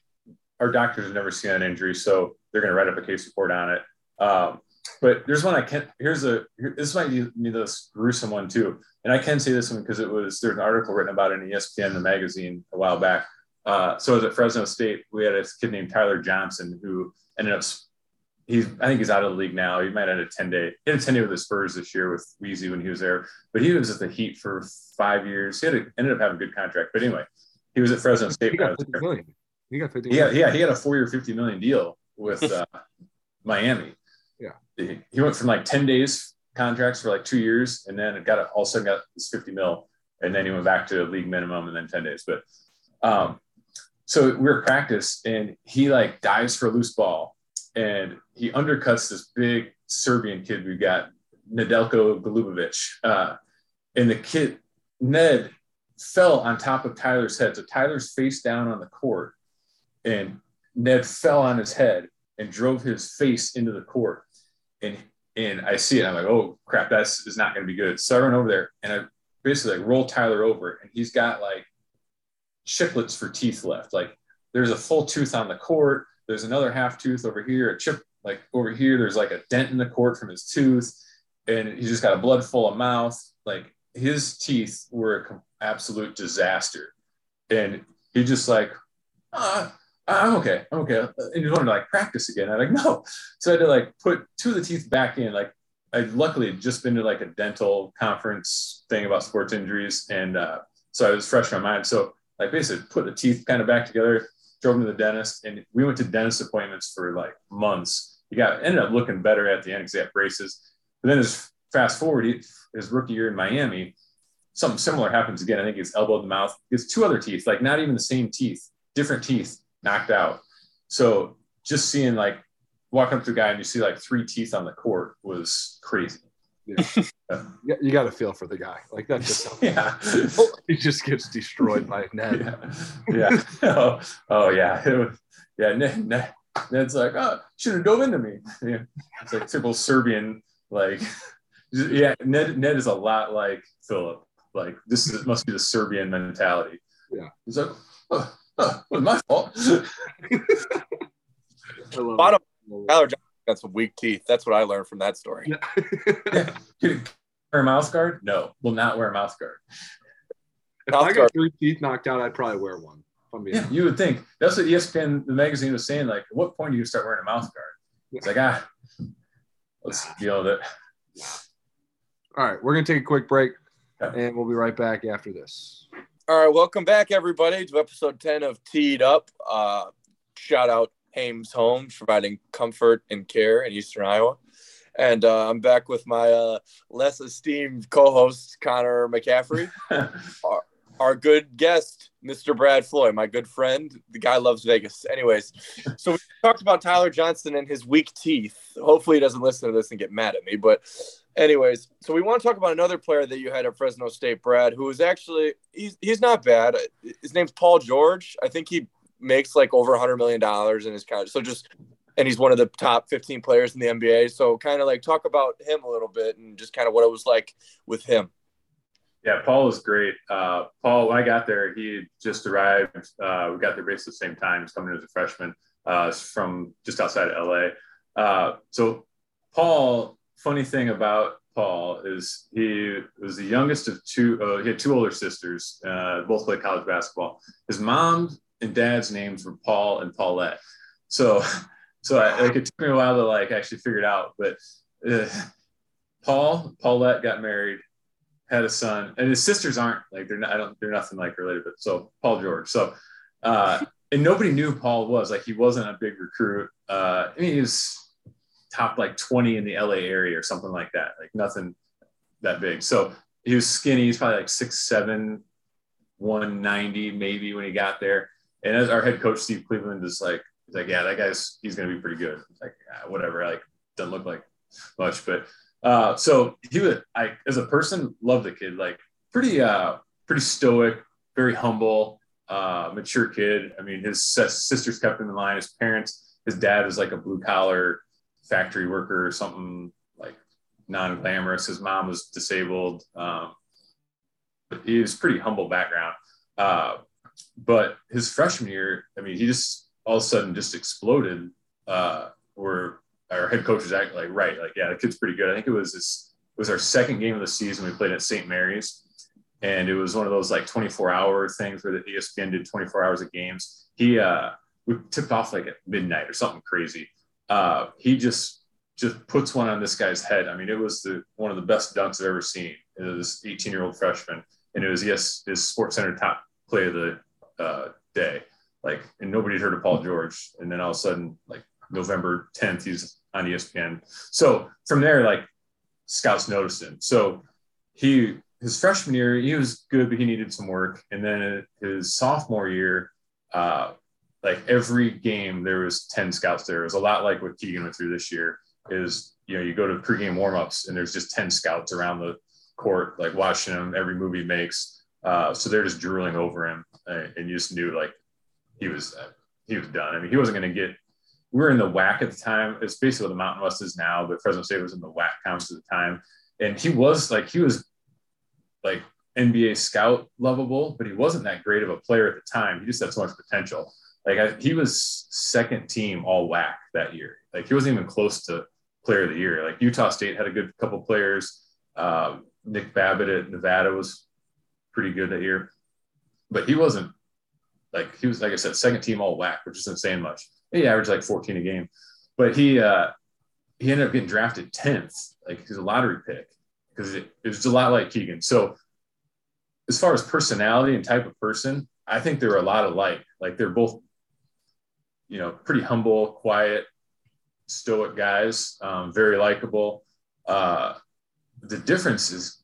our doctors have never seen an injury, so they're going to write up a case report on it. Um, but there's one I can't. Here's a this might be the gruesome one too, and I can say this one because it was there's an article written about it in ESPN the magazine a while back. Uh, so I was at Fresno State. We had a kid named Tyler Johnson who ended up he's I think he's out of the league now. He might have had a 10 day. He had a 10 day with the Spurs this year with Weezy when he was there, but he was at the Heat for five years. He had a, ended up having a good contract. But anyway, he was at Fresno State. He got was 50 there. million. He got 50 Yeah, yeah, he had a four year, 50 million deal with uh, [laughs] Miami. Yeah. He, he went from like 10 days contracts for like two years and then it got all of a sudden got this 50 mil. And then he went back to league minimum and then 10 days. But um, so we were at practice and he like dives for a loose ball and he undercuts this big Serbian kid we got, Nedeljko Golubovic. Uh, and the kid, Ned, fell on top of Tyler's head. So Tyler's face down on the court and Ned fell on his head and drove his face into the court. And and I see it. I'm like, oh crap, that's is not going to be good. So I run over there and I basically like roll Tyler over, and he's got like chiplets for teeth left. Like there's a full tooth on the court. There's another half tooth over here. A chip like over here. There's like a dent in the court from his tooth, and he's just got a blood full of mouth. Like his teeth were a com- absolute disaster, and he just like, ah, I'm okay, I'm okay. And he wanted to like practice again. I'm like, no. So I had to like put two of the teeth back in. Like I luckily had just been to like a dental conference thing about sports injuries, and uh, so I was fresh in my mind. So like basically put the teeth kind of back together, drove him to the dentist, and we went to dentist appointments for like months. He got ended up looking better at the end because he had braces. But then as fast forward, he, his rookie year in Miami, something similar happens again. I think he's elbowed in the mouth. He two other teeth, like not even the same teeth, different teeth knocked out. So just seeing like walking up to a guy and you see like three teeth on the court was crazy. [laughs] You, you got to feel for the guy. Like that just [laughs] Yeah. Oh, he just gets destroyed by [laughs] Ned. yeah. Yeah. Oh, oh yeah. It was, [laughs] yeah. Ned, Ned, Ned's like, oh, should have dove into me. Yeah. It's like typical Serbian, like, yeah. Ned, Ned is a lot like Philip. Like, this is, must be the Serbian mentality. Yeah. He's like, oh, oh, oh it was my fault. Bottom- Tyler Johnson got some weak teeth. That's what I learned from that story. yeah. Wear a mouth guard? No, will not wear a mouth guard. If I got three teeth knocked out, I'd probably wear one. If I'm Yeah, you would think. That's what ESPN, the magazine, was saying. Like, at what point do you start wearing a mouth guard? It's like, ah, let's deal with it. All right, we're gonna take a quick break, Okay. and we'll be right back after this. All right, welcome back, everybody, to episode 10 of Teed Up. Uh, shout out Hames Homes, providing comfort and care in Eastern Iowa. And uh, I'm back with my uh, less esteemed co-host Connor McCaffery, [laughs] our, our good guest, Mr. Brad Floy, my good friend. The guy loves Vegas. Anyways, so we talked about Tyler Johnson and his weak teeth. Hopefully, he doesn't listen to this and get mad at me. But, anyways, so we want to talk about another player that you had at Fresno State, Brad, who is actually he's he's not bad. His name's Paul George. I think he makes like over a hundred million dollars in his college. So just and he's one of the top 15 players in the NBA. So kind of like talk about him a little bit and just kind of what it was like with him. Yeah, Paul was great. Uh, Paul, when I got there, he just arrived. Uh, we got there basically the same time. He's coming in as a freshman uh, from just outside of LA. Uh, so Paul, funny thing about Paul is he was the youngest of two. Uh, he had two older sisters, uh, both played college basketball. His mom and dad's names were Paul and Paulette. So so I, like it took me a while to like actually figure it out. But uh, Paul, Paulette got married, had a son, and his sisters aren't like they're not. I don't. They're nothing like related. But so Paul George. So uh, and nobody knew Paul was. Like he wasn't a big recruit. Uh, I mean, he was top like 20 in the LA area or something like that. Like nothing that big. So he was skinny. He's probably like six seven, 190 maybe when he got there. And as our head coach Steve Cleveland is like he's like, yeah, that guy's he's gonna be pretty good. Like whatever, like doesn't look like much, but uh, so he would I as a person love the kid, like pretty uh pretty stoic, very humble, uh, mature kid. I mean, his sisters kept him in line. His parents, his dad is like a blue collar factory worker or something like non glamorous. His mom was disabled. Um, he was pretty humble background. Uh, but his freshman year, I mean, he just all of a sudden just exploded. Uh, where our head coach was acting like, right, like, yeah, the kid's pretty good. I think it was this, it was our second game of the season. We played at St. Mary's, and it was one of those like 24 hour things where the ESPN did 24 hours of games. He, uh, we tipped off like at midnight or something crazy. Uh, he just just puts one on this guy's head. I mean, it was the one of the best dunks I've ever seen. It was 18 year old freshman, and it was yes, his SportsCenter top play of the uh, day like, and nobody heard of Paul George. And then all of a sudden, like November 10th, he's on ESPN. So from there, like scouts noticed him. So he, his freshman year, he was good, but he needed some work. And then his sophomore year, uh, like every game, there was 10 scouts there. It was a lot like what Keegan went through this year is, you know, you go to pregame warmups and there's just 10 scouts around the court, like watching him every move he makes. Uh, so they're just drooling over him. and you just knew like he was uh, he was done. I mean, he wasn't going to get. We were in the WAC at the time. It's basically what the Mountain West is now, but Fresno State was in the WAC conference at the time, and he was like he was like NBA scout lovable, but he wasn't that great of a player at the time. He just had so much potential. Like I, he was second team all WAC that year. Like he wasn't even close to player of the year. Like Utah State had a good couple players. Um, Nick Babbitt at Nevada was pretty good that year, but he wasn't like he was, like I said, second team all WAC, which isn't saying much. He averaged like 14 a game, but he uh, he ended up getting drafted 10th. Like he's a lottery pick because it, it was a lot like Keegan. So as far as personality and type of person, I think they're a lot alike. Like they're both, you know, pretty humble, quiet, stoic guys, um, very likable. Uh, the difference is,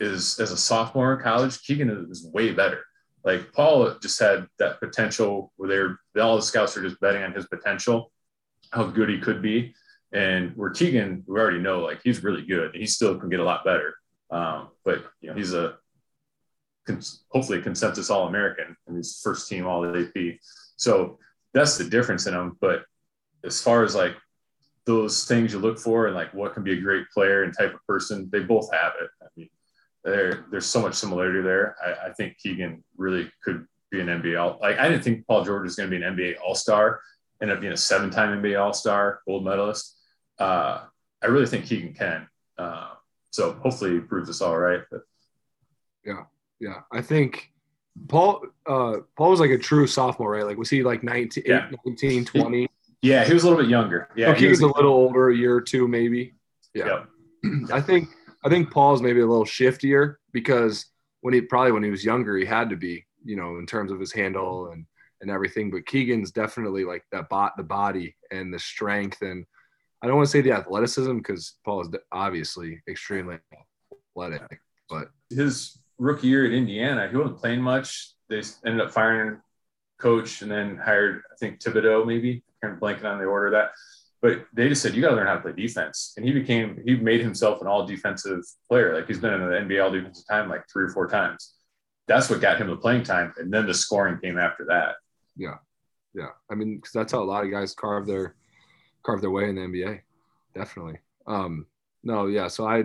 is as a sophomore in college, Keegan is way better like Paul just had that potential where they're all the scouts are just betting on his potential, how good he could be. And where Keegan, we already know, like he's really good. He still can get a lot better. Um, but you know, he's a hopefully a consensus All American and he's first team All AP. So that's the difference in them. But as far as like those things you look for and like what can be a great player and type of person, they both have it. I mean, there, there's so much similarity there. I, I, think Keegan really could be an NBA. All, like I didn't think Paul George was going to be an NBA All Star, ended up being a seven time NBA All Star, gold medalist. Uh, I really think Keegan can. Uh, so hopefully he proves us all right. But. Yeah, yeah, I think Paul uh, Paul was like a true sophomore, right? Like was he like 19, yeah. 19 20? Yeah, he was a little bit younger. Yeah, he, he was, was a little older, a year or two maybe. Yeah, yep. [clears throat] I think I think Paul's maybe a little shiftier because when he probably when he was younger, he had to be, you know, in terms of his handle and and everything. But Keegan's definitely like that bot, the body and the strength, and I don't want to say the athleticism because Paul is obviously extremely athletic. But his rookie year at Indiana, he wasn't playing much. They ended up firing coach and then hired, I think Thibodeau maybe. Kind of blanking on the order of that. But they just said you got to learn how to play defense, and he became he made himself an all defensive player. Like he's been in the NBA all defensive time like three or four times. That's what got him the playing time, and then the scoring came after that. Yeah, yeah. I mean, because that's how a lot of guys carve their carve their way in the NBA. Definitely. Um, no, yeah. So I,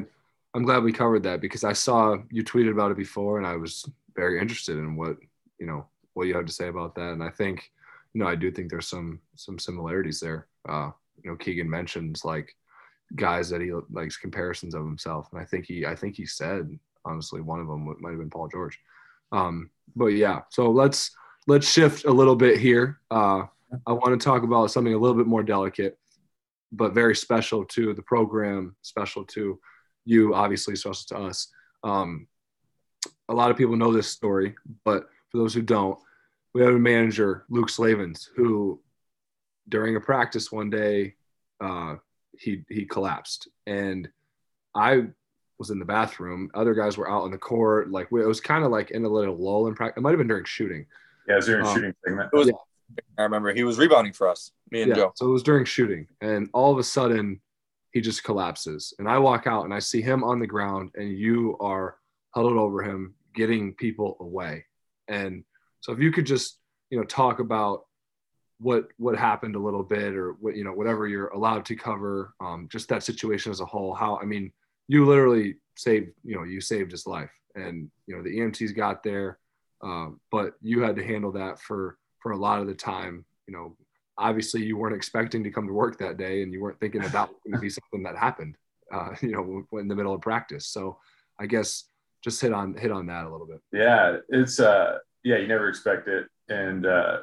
I'm glad we covered that because I saw you tweeted about it before, and I was very interested in what you know what you had to say about that. And I think, you know, I do think there's some some similarities there. Uh, you know, Keegan mentions like guys that he likes comparisons of himself, and I think he I think he said honestly one of them might have been Paul George. Um, but yeah, so let's let's shift a little bit here. Uh, I want to talk about something a little bit more delicate, but very special to the program, special to you, obviously special to us. Um, a lot of people know this story, but for those who don't, we have a manager, Luke Slavens, who during a practice one day, uh, he he collapsed, and I was in the bathroom. Other guys were out on the court. Like it was kind of like in a little lull in practice. It might have been during shooting. Yeah, it was during um, shooting segment. It was, yeah. I remember he was rebounding for us, me and yeah, Joe. So it was during shooting, and all of a sudden, he just collapses. And I walk out and I see him on the ground, and you are huddled over him, getting people away. And so if you could just, you know, talk about what what happened a little bit, or what you know, whatever you're allowed to cover, um, just that situation as a whole. How I mean, you literally saved, you know, you saved his life, and you know the EMTs got there, uh, but you had to handle that for for a lot of the time. You know, obviously you weren't expecting to come to work that day, and you weren't thinking about going to be [laughs] something that happened. Uh, [laughs] you know, in the middle of practice. So I guess just hit on hit on that a little bit. Yeah, it's uh yeah, you never expect it. And uh,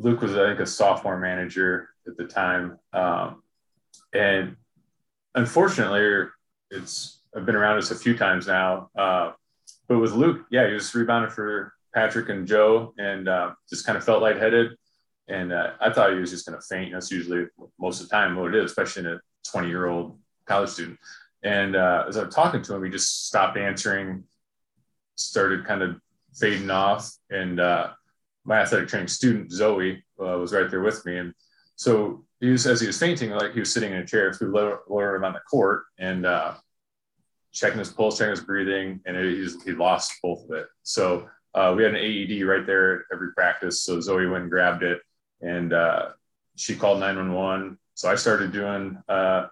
Luke was I think a sophomore manager at the time, um, and unfortunately, it's I've been around this a few times now. Uh, but with Luke, yeah, he was rebounding for Patrick and Joe, and uh, just kind of felt lightheaded. And uh, I thought he was just going to faint. That's usually most of the time what it is, especially in a 20 year old college student. And uh, as I was talking to him, he just stopped answering, started kind of fading off. And uh, my athletic training student, Zoe, uh, was right there with me. And so he was, as he was fainting, like he was sitting in a chair, so we lowered him on the court and uh, checking his pulse, checking his breathing, and it, he lost both of it. So uh, we had an AED right there every practice. So Zoe went and grabbed it and uh, she called 911. So I started doing, uh,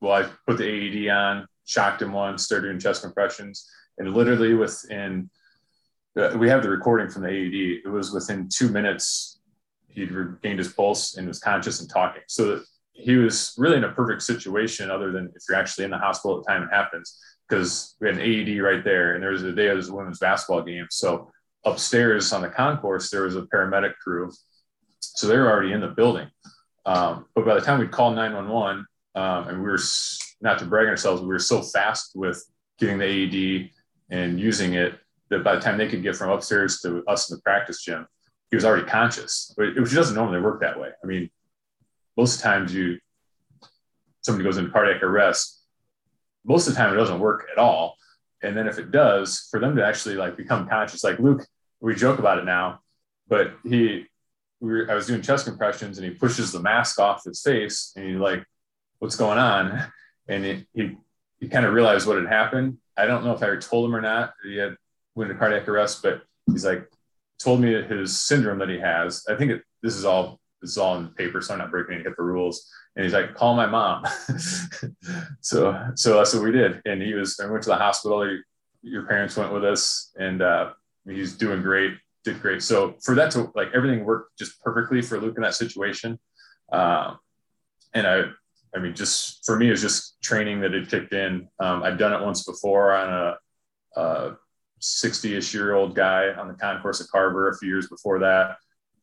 well, I put the AED on, shocked him once, started doing chest compressions, and literally within uh, we have the recording from the AED. It was within two minutes he'd regained his pulse and was conscious and talking. So he was really in a perfect situation, other than if you're actually in the hospital at the time it happens, because we had an AED right there, and there was a day of this women's basketball game. So upstairs on the concourse there was a paramedic crew, so they were already in the building. Um, but by the time we'd call 911, um, and we were not to brag ourselves, we were so fast with getting the AED and using it that by the time they could get from upstairs to us in the practice gym, he was already conscious, which doesn't normally work that way. I mean, most times you somebody goes into cardiac arrest, most of the time it doesn't work at all. And then if it does, for them to actually like become conscious, like Luke, we joke about it now, but he, we were, I was doing chest compressions and he pushes the mask off his face and he's like, what's going on? And he, he, he kind of realized what had happened. I don't know if I told him or not. He had went into cardiac arrest, but he's like told me his syndrome that he has. I think it, this is all this is all in the paper, so I'm not breaking any HIPAA rules. And he's like, call my mom. [laughs] so so that's what we did. And he was I went to the hospital. He, your parents went with us, and uh, he's doing great. Did great. So for that to like everything worked just perfectly for Luke in that situation. Um, and I I mean, just for me, it was just training that had kicked in. Um, I'd done it once before on a, a 60-ish year old guy on the concourse at Carver a few years before that.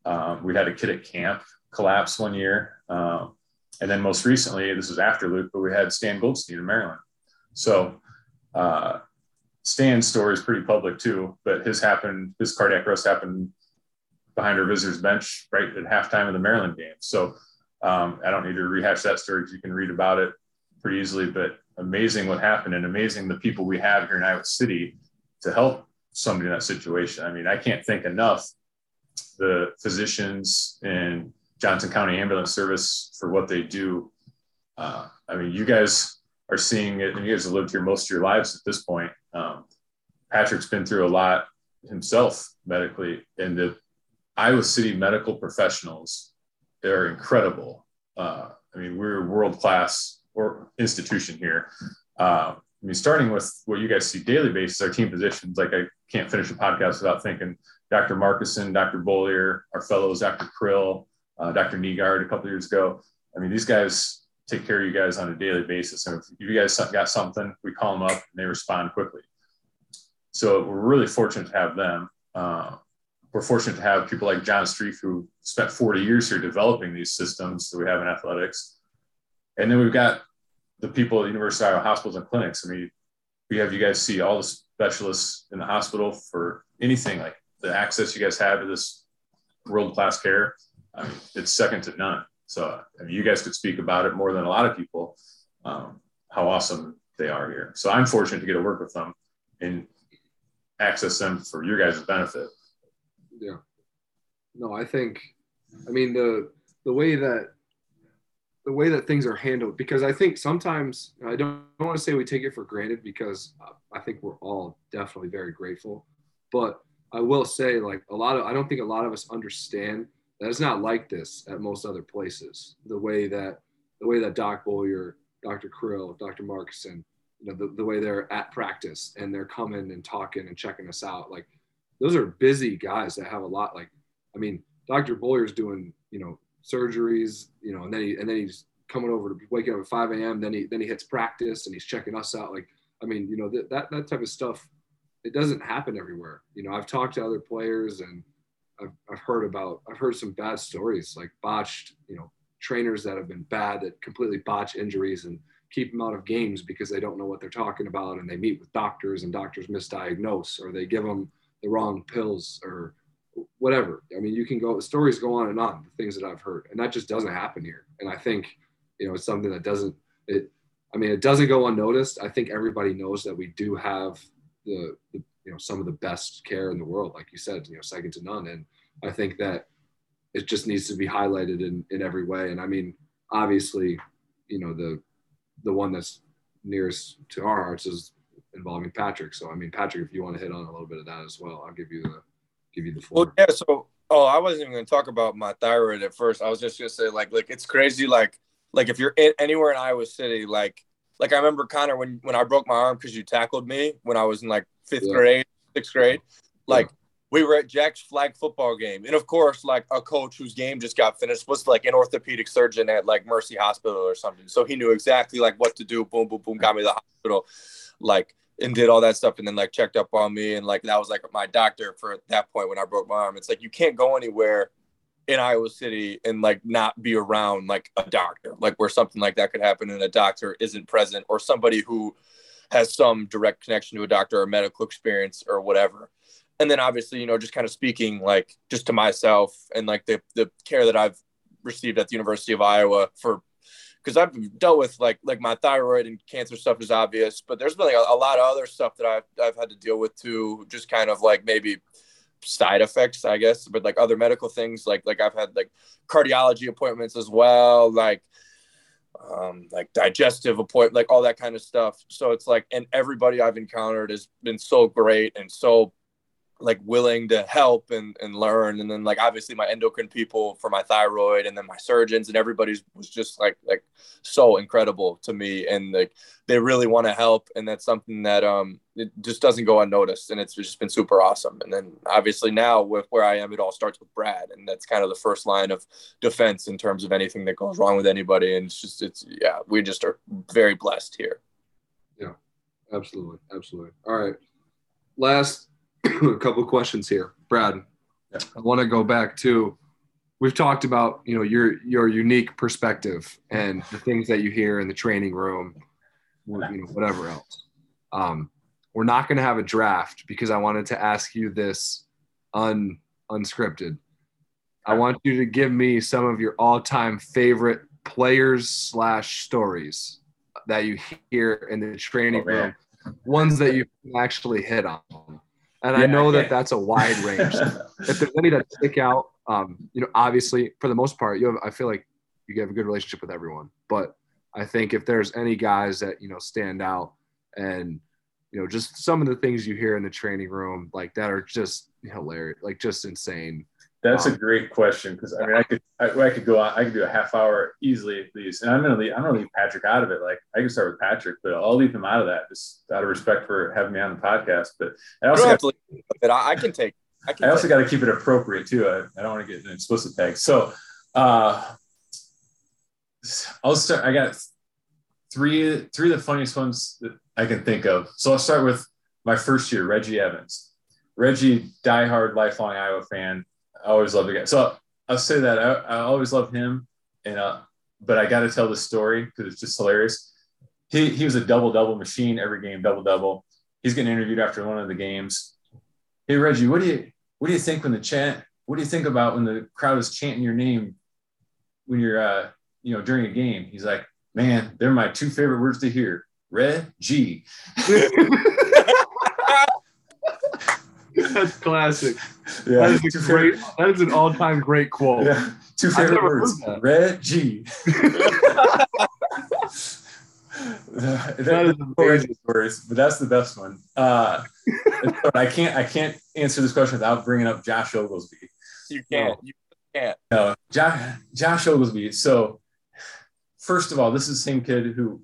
Um, we had a kid at camp collapse one year. Um, and then most recently, this was after Luke, but we had Stan Goldstein in Maryland. So uh, Stan's story is pretty public too, but his happened, his cardiac arrest happened behind our visitors bench right at halftime of the Maryland game. So um, I don't need to rehash that story because you can read about it pretty easily. But amazing what happened and amazing the people we have here in Iowa City to help somebody in that situation. I mean, I can't thank enough the physicians in Johnson County Ambulance Service for what they do. Uh, I mean, you guys are seeing it, and you guys have lived here most of your lives at this point. Um, Patrick's been through a lot himself medically, and the Iowa City medical professionals they're incredible. Uh, I mean, we're a world class or institution here. Uh, I mean, starting with what you guys see daily basis, our team positions. Like I can't finish a podcast without thinking Dr. Markison, Dr. Bollier, our fellows, Dr. Krill, uh, Dr. Negard a couple years ago. I mean, these guys take care of you guys on a daily basis. And if you guys got something, we call them up and they respond quickly. So we're really fortunate to have them. Uh, we're fortunate to have people like John Streif who spent 40 years here developing these systems that we have in athletics. And then we've got the people at the University of Iowa hospitals and clinics. I mean, we have you guys see all the specialists in the hospital for anything like the access you guys have to this world-class care. I mean, it's second to none. So I mean, you guys could speak about it more than a lot of people, um, how awesome they are here. So I'm fortunate to get to work with them and access them for your guys' benefit. Yeah. No, I think, I mean, the, the way that, the way that things are handled, because I think sometimes I don't, don't want to say we take it for granted because I think we're all definitely very grateful, but I will say like a lot of, I don't think a lot of us understand that it's not like this at most other places. The way that, the way that Doc Bollier, Dr. Krill, Dr. Markison, you know, the, the way they're at practice and they're coming and talking and checking us out. Like those are busy guys that have a lot. Like, I mean, Dr. Bollier's doing, you know, surgeries, you know, and then he, and then he's coming over to waking up at 5 a.m. Then he, then he hits practice and he's checking us out. Like, I mean, you know, that, that, that type of stuff, it doesn't happen everywhere. You know, I've talked to other players and I've, I've heard about, I've heard some bad stories, like botched, you know, trainers that have been bad that completely botch injuries and keep them out of games because they don't know what they're talking about and they meet with doctors and doctors misdiagnose or they give them the wrong pills or whatever. I mean, you can go, the stories go on and on, the things that I've heard, and that just doesn't happen here. And I think, you know, it's something that doesn't, it, I mean, it doesn't go unnoticed. I think everybody knows that we do have the, the, you know, some of the best care in the world, like you said, you know, second to none. And I think that it just needs to be highlighted in, in every way. And I mean, obviously, you know, the, the one that's nearest to our hearts is involving Patrick. So I mean, Patrick, if you want to hit on a little bit of that as well, I'll give you the give you the floor. Well, yeah. So oh, I wasn't even going to talk about my thyroid at first. I was just going to say like like it's crazy like like if you're in, anywhere in Iowa City like like I remember Connor when when I broke my arm because you tackled me when I was in like fifth yeah. grade, sixth grade, like. Yeah. We were at Jack's flag football game, and of course, like a coach whose game just got finished was like an orthopedic surgeon at like Mercy Hospital or something. So he knew exactly like what to do. Boom, boom, boom, got me to the hospital. Like and did all that stuff and then like checked up on me and like that was like my doctor for that point when I broke my arm. It's like you can't go anywhere in Iowa City and like not be around like a doctor, like where something like that could happen and a doctor isn't present or somebody who has some direct connection to a doctor or medical experience or whatever. And then obviously, you know, just kind of speaking like just to myself and like the the care that I've received at the University of Iowa for because I've dealt with like like my thyroid and cancer stuff is obvious, but there's been like a, a, lot of other stuff that I've I've had to deal with too, just kind of like maybe side effects, I guess, but like other medical things, like like I've had like cardiology appointments as well, like um like digestive appointment, like all that kind of stuff. So it's like, and everybody I've encountered has been so great and so like willing to help and, and learn. And then like obviously my endocrine people for my thyroid and then my surgeons and everybody's was just like like so incredible to me. And like they really want to help. And that's something that um it just doesn't go unnoticed. And it's just been super awesome. And then obviously now with where i am it all starts with brad. And that's kind of the first line of defense in terms of anything that goes wrong with anybody. And it's just it's yeah we just are very blessed here. Yeah absolutely. Absolutely. All right. Last a couple questions here, Brad. Yeah. I want to go back to we've talked about you know your your unique perspective and the things that you hear in the training room, you know, whatever else. Um, we're not going to have a draft because I wanted to ask you this un unscripted. I want you to give me some of your all-time favorite players slash stories that you hear in the training Oh, room, ones that you actually hit on. And I know that that's a wide range. [laughs] if there's any that stick out, um, you know, obviously for the most part, you have. I feel like you have a good relationship with everyone, but I think if there's any guys that you know stand out, and you know, just some of the things you hear in the training room, like that are just hilarious, like just insane. That's a Um, great question because I mean I could I, I could go on I could do a half hour easily at least and I'm gonna leave I'm gonna leave Patrick out of it like I can start with Patrick but I'll leave him out of that just out of respect for having me on the podcast but I also have got, to leave it. I, I can take. I can. I also got to keep it appropriate too I, I don't want to get an explicit tag so uh I'll start I got three three of the funniest ones that I can think of so I'll start with my first year Reggie Evans Reggie diehard lifelong Iowa fan I always love the guy. So I'll say that I, I always love him, and uh, but I got to tell the story because it's just hilarious. He he was a double double machine every game, double double. He's getting interviewed after one of the games. Hey Reggie, what do you what do you think when the chant? What do you think about when the crowd is chanting your name when you're uh you know during a game? He's like, man, they're my two favorite words to hear. Red [laughs] G. That's Yeah, classic. That is a great. That is an all-time great quote. Yeah, two favorite words. Red G. [laughs] [laughs] That that is is amazing. stories, but that's the best one. Uh, but I can't I can't answer this question without bringing up Josh Oglesby. You can't. You can't. No, Josh, Josh Oglesby. So, first of all, this is the same kid who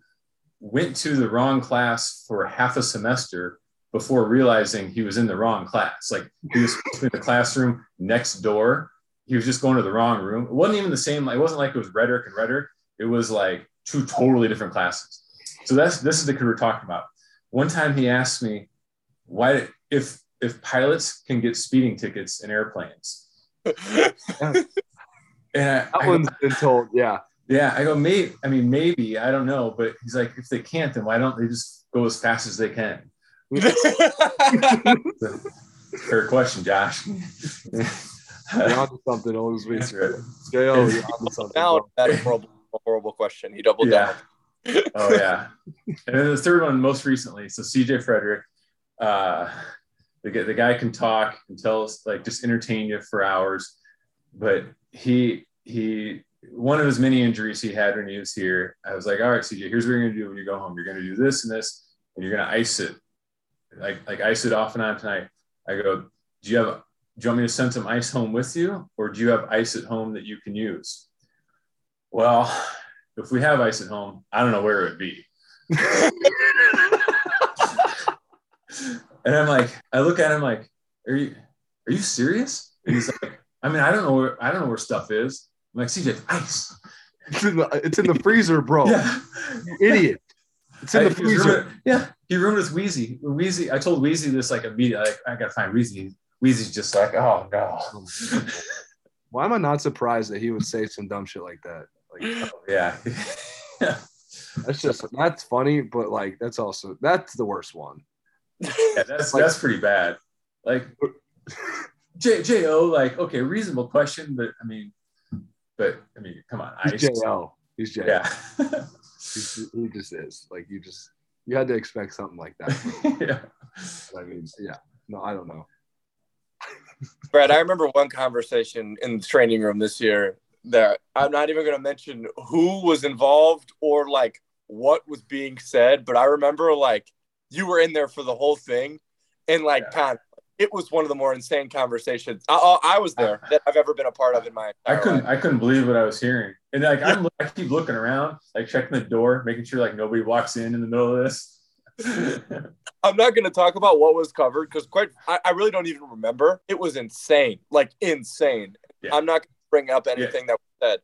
went to the wrong class for half a semester before realizing he was in the wrong class. Like he was supposed to be in the classroom next door. He was just going to the wrong room. It wasn't even the same. It wasn't like it was rhetoric and rhetoric. It was like two totally different classes. So that's this is the kid we're talking about. One time he asked me, "Why if if pilots can get speeding tickets in airplanes?" [laughs] And I, That I go, been told. Yeah. yeah, I go, maybe. I mean, maybe. I don't know. But he's like, if they can't, then why don't they just go as fast as they can? [laughs] Fair question, Josh. You're onto something, Oglesby. That's right. Jo, you're onto [laughs] something. now bro. that horrible, horrible question. He doubled Yeah. down. Oh yeah. And then the third one, most recently, so CJ Frederick, uh, the guy, the guy can talk and tell us like just entertain you for hours, but he he one of his many injuries he had when he was here. I was like, all right, CJ, here's what you're gonna do when you go home. You're gonna do this and this, and you're gonna ice it, like like ice it off and on tonight. I go, do you have do you want me to send some ice home with you, or do you have ice at home that you can use? Well, if we have ice at home, I don't know where it would be. [laughs] and I'm like, I look at him like, are you are you serious? And he's like, I mean, I don't know where I don't know where stuff is. I'm like, CJ, ice. It's in the, it's in the freezer, bro. Yeah. Idiot. It's in the he was freezer. yeah, he roomed with Wheezy. Wheezy, I told Wheezy this like immediately. Like, I gotta find Wheezy. Wheezy's just like, oh no. [laughs] Why am I not surprised that he would say some dumb shit like that? Like, oh. [laughs] yeah. that's just that's funny, but like that's also that's the worst one. Yeah, that's Like- that's pretty bad. Like [laughs] J J O, like okay, reasonable question, but I mean, but I mean, come on, He's. He's JL. Yeah, He's, he just is. Like you just you had to expect something like that. [laughs] yeah. I mean, yeah. No, I don't know. Brad, I remember one conversation in the training room this year that I'm not even going to mention who was involved or like what was being said, but I remember like you were in there for the whole thing, and like Yeah. It was one of the more insane conversations I, I I was there that I've ever been a part of in my. I couldn't, life. I couldn't believe what I was hearing, and like I'm, I keep looking around, like checking the door, making sure like nobody walks in in the middle of this. [laughs] I'm not going to talk about what was covered because quite I, I really don't even remember. It was insane, like insane. Yeah. I'm not going to bring up anything that was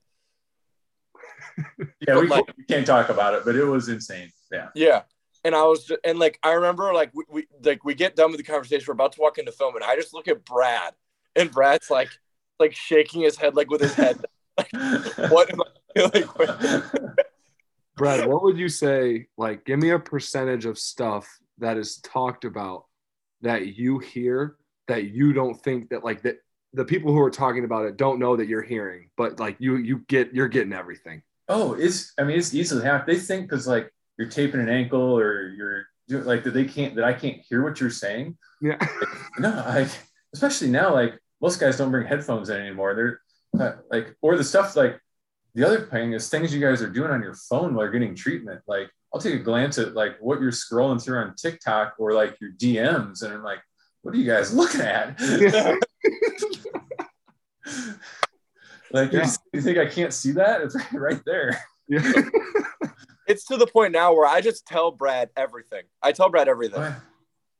said. [laughs] yeah, we, Like- we can't talk about it, but it was insane. Yeah, Yeah. And I was, and like, I remember, like, we, we, like, we get done with the conversation. We're about to walk into film, and I just look at Brad, and Brad's like, like shaking his head, like with his head. [laughs] like, What am I like? [laughs] what- Brad, what would you say? Like, give me a percentage of stuff that is talked about that you hear that you don't think that like that the people who are talking about it don't know that you're hearing, but like you you get you're getting everything. Oh, it's I mean it's easily happened. They think because like you're taping an ankle or you're doing like that they can't that I can't hear what you're saying. Yeah. Like, no, I especially now like most guys don't bring headphones in anymore. They're uh, like or the stuff like the other thing is things you guys are doing on your phone while you're getting treatment. Like I'll take a glance at like what you're scrolling through on TikTok or like your DMs, and I'm like, what are you guys looking at? [laughs] like Yeah. you, you think I can't see that? It's right, [laughs] right there. Yeah. [laughs] It's to the point now where I just tell Brad everything. I tell Brad everything.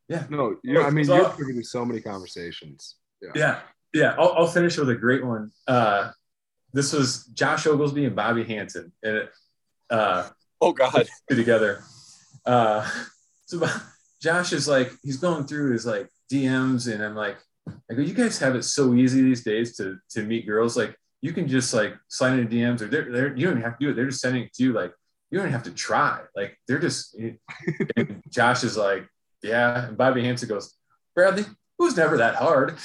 Yeah, no, you I mean So- you're privy to so many conversations. yeah, yeah. I'll, I'll finish with a great one. Uh, this was Josh Oglesby and Bobby Hansen, and it, uh, Oh God. together. Uh, so Josh is like, he's going through his like DMs, and I'm like, I go, you guys have it so easy these days to to meet girls. Like, you can just like sign in DMs, or they're, they're you don't even have to do it. They're just sending it to you. Like, you don't have to try. Like, they're just. And Josh is like, yeah, and Bobby Hansen goes, Bradley, it was never that hard.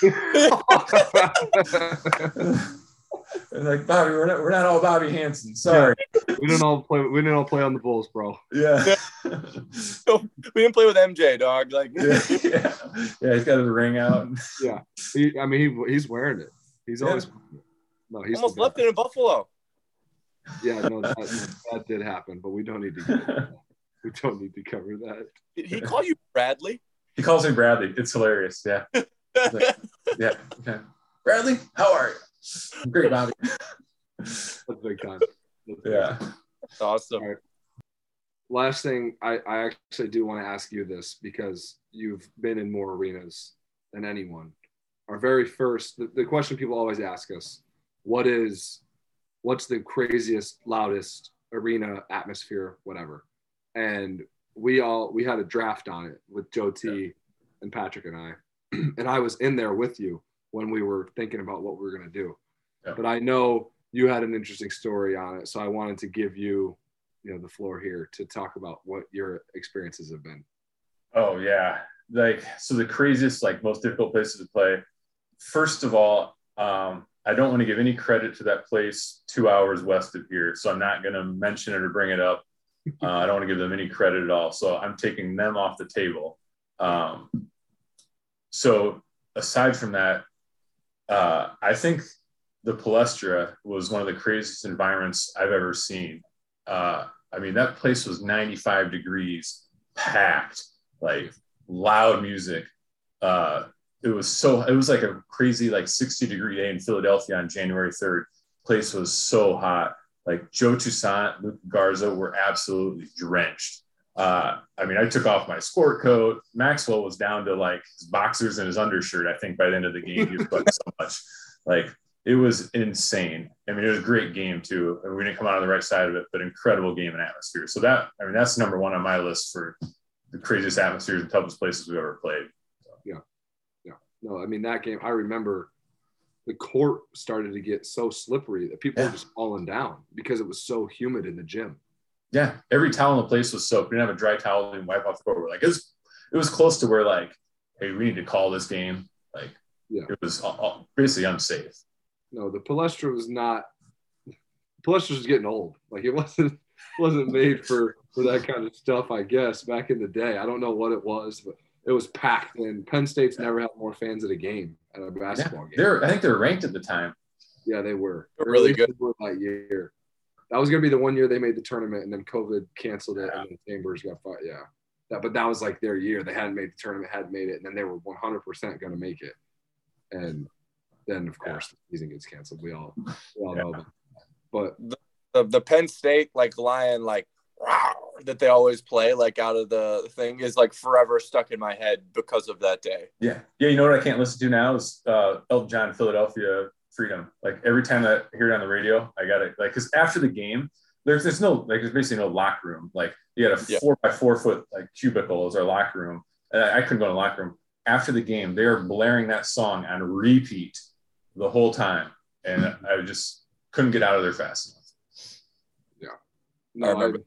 [laughs] And like Bobby, we're not we're not all Bobby Hansen. Sorry. we didn't all play we didn't all play on the Bulls, bro. Yeah. So [laughs] [laughs] We didn't play with MJ, dog. Like yeah, yeah, yeah. He's got his ring out. He, I mean he, he's wearing it. He's Yeah. always no, he's almost left it in Buffalo. Yeah, no, [laughs] that, that did happen, but we don't need to get into that. [laughs] we don't need to cover that. Did he call you Bradley? He calls me Bradley. It's hilarious. Yeah, [laughs] yeah. Okay. Bradley, how are you? I'm great, Bobby. That's big time. That's big Yeah. time. That's awesome. All right. Last thing, I, I actually do want to ask you this because you've been in more arenas than anyone. Our very first, the, the question people always ask us, what is, what's the craziest, loudest arena atmosphere, whatever. And we all, we had a draft on it with Joe T and Patrick and I. [clears throat] and I was in there with you when we were thinking about what we were going to do. Yeah. But I know you had an interesting story on it. So I wanted to give you, you know, the floor here to talk about what your experiences have been. Oh yeah. Like so the craziest, like most difficult places to play. First of all, um, I don't want to give any credit to that place two hours west of here. So I'm not gonna mention it or bring it up. [laughs] Uh, I don't want to give them any credit at all. So I'm taking them off the table. Um, so aside from that, uh, I think the Palestra was one of the craziest environments I've ever seen. Uh, I mean, that place was 95 degrees, packed, like loud music. Uh, it was so, it was like a crazy, like 60 degree day in Philadelphia on January 3rd. Place was so hot. Like Joe Toussaint, Luka Garza were absolutely drenched. Uh, I mean, I took off my sport coat. Maxwell was down to like his boxers and his undershirt. I think by the end of the game, he was sweating so [laughs] much. Like it was insane. I mean, it was a great game too. And we didn't come out on the right side of it, but incredible game and atmosphere. So that, I mean, that's number one on my list for the craziest atmospheres and toughest places we've ever played. No, I mean, that game, I remember the court started to get so slippery that people Yeah. were just falling down because it was so humid in the gym. Yeah, every towel in the place was soaked. We didn't have a dry towel and wipe off the court. We're like, it was, it was close to where like, hey, we need to call this game. Like, Yeah. it was all, all- basically unsafe. No, the Palestra was not, Palestra was getting old. Like it [laughs] wasn't, wasn't made for, for that kind of stuff, I guess, back in the day. I don't know what it was, but it was packed. And Penn State's never had more fans at a game, at a Yeah, basketball game. they're, I think they're ranked at the time. Yeah, they were. They're really good. were that year. That was gonna be the one year they made the tournament, and then COVID canceled it, and then Chambers got fired. Yeah, that, but that was like their year. They hadn't made the tournament, hadn't made it, and then they were 100 percent gonna make it. And then, of course, the season gets canceled. We all we all know that. But The the Penn State like lion like "Rawr," [laughs] that they always play like out of the thing is like forever stuck in my head because of that day. Yeah. Yeah. You know what I can't listen to now is uh, Elton John, Philadelphia Freedom. Like every time I hear it on the radio, I got it. Like, because after the game, there's there's no like there's basically no locker room. Like you had a Yeah. four by four foot like cubicle as our locker room. And I, I couldn't go in the locker room. After the game, they are blaring that song on repeat the whole time, and I just couldn't get out of there fast enough. Yeah. no, I remember I-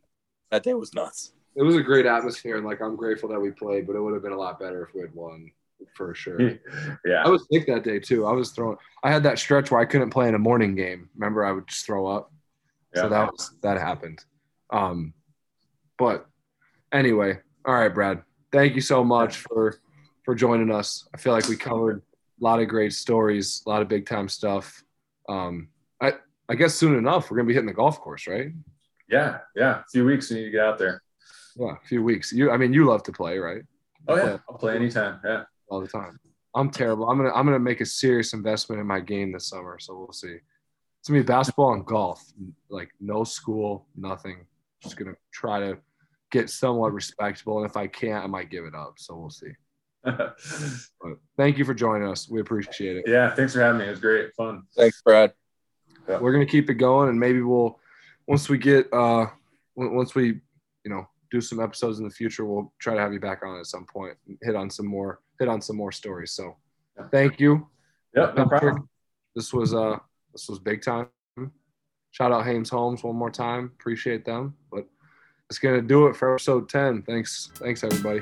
that day was nuts. it was a great atmosphere, and like I'm grateful that we played. But it would have been a lot better if we had won. for sure. [laughs] yeah. I was sick that day too. I was throwing. I had that stretch where I couldn't play in a morning game. Remember, I would just throw up. Yeah. So that was that happened. Um, but anyway, all right, Brad. Thank you so much for for joining us. I feel like we covered a lot of great stories, a lot of big time stuff. Um, I I guess soon enough we're gonna be hitting the golf course, right? Yeah. Yeah. A few weeks, you need to get out there. Yeah, a few weeks. You, I mean, you love to play, right? Oh, yeah. Play I'll play anytime. Yeah. all the time. I'm terrible. I'm gonna I'm gonna make a serious investment in my game this summer, so we'll see. It's gonna be basketball and golf, like no school, nothing. Just gonna try to get somewhat respectable, and if I can't, I might give it up. So we'll see. [laughs] But thank you for joining us. We appreciate it. yeah. Thanks for having me. It was great. Fun. Thanks, Brad. We're gonna keep it going, and maybe we'll once we get uh once we you know do some episodes in the future, we'll try to have you back on at some point. and Hit on some more hit on some more stories. So Yeah. thank you. Yep. No problem. This was uh this was big time. Shout out Hames Homes one more time. Appreciate them. But it's gonna do it for episode 10. Thanks. Thanks everybody.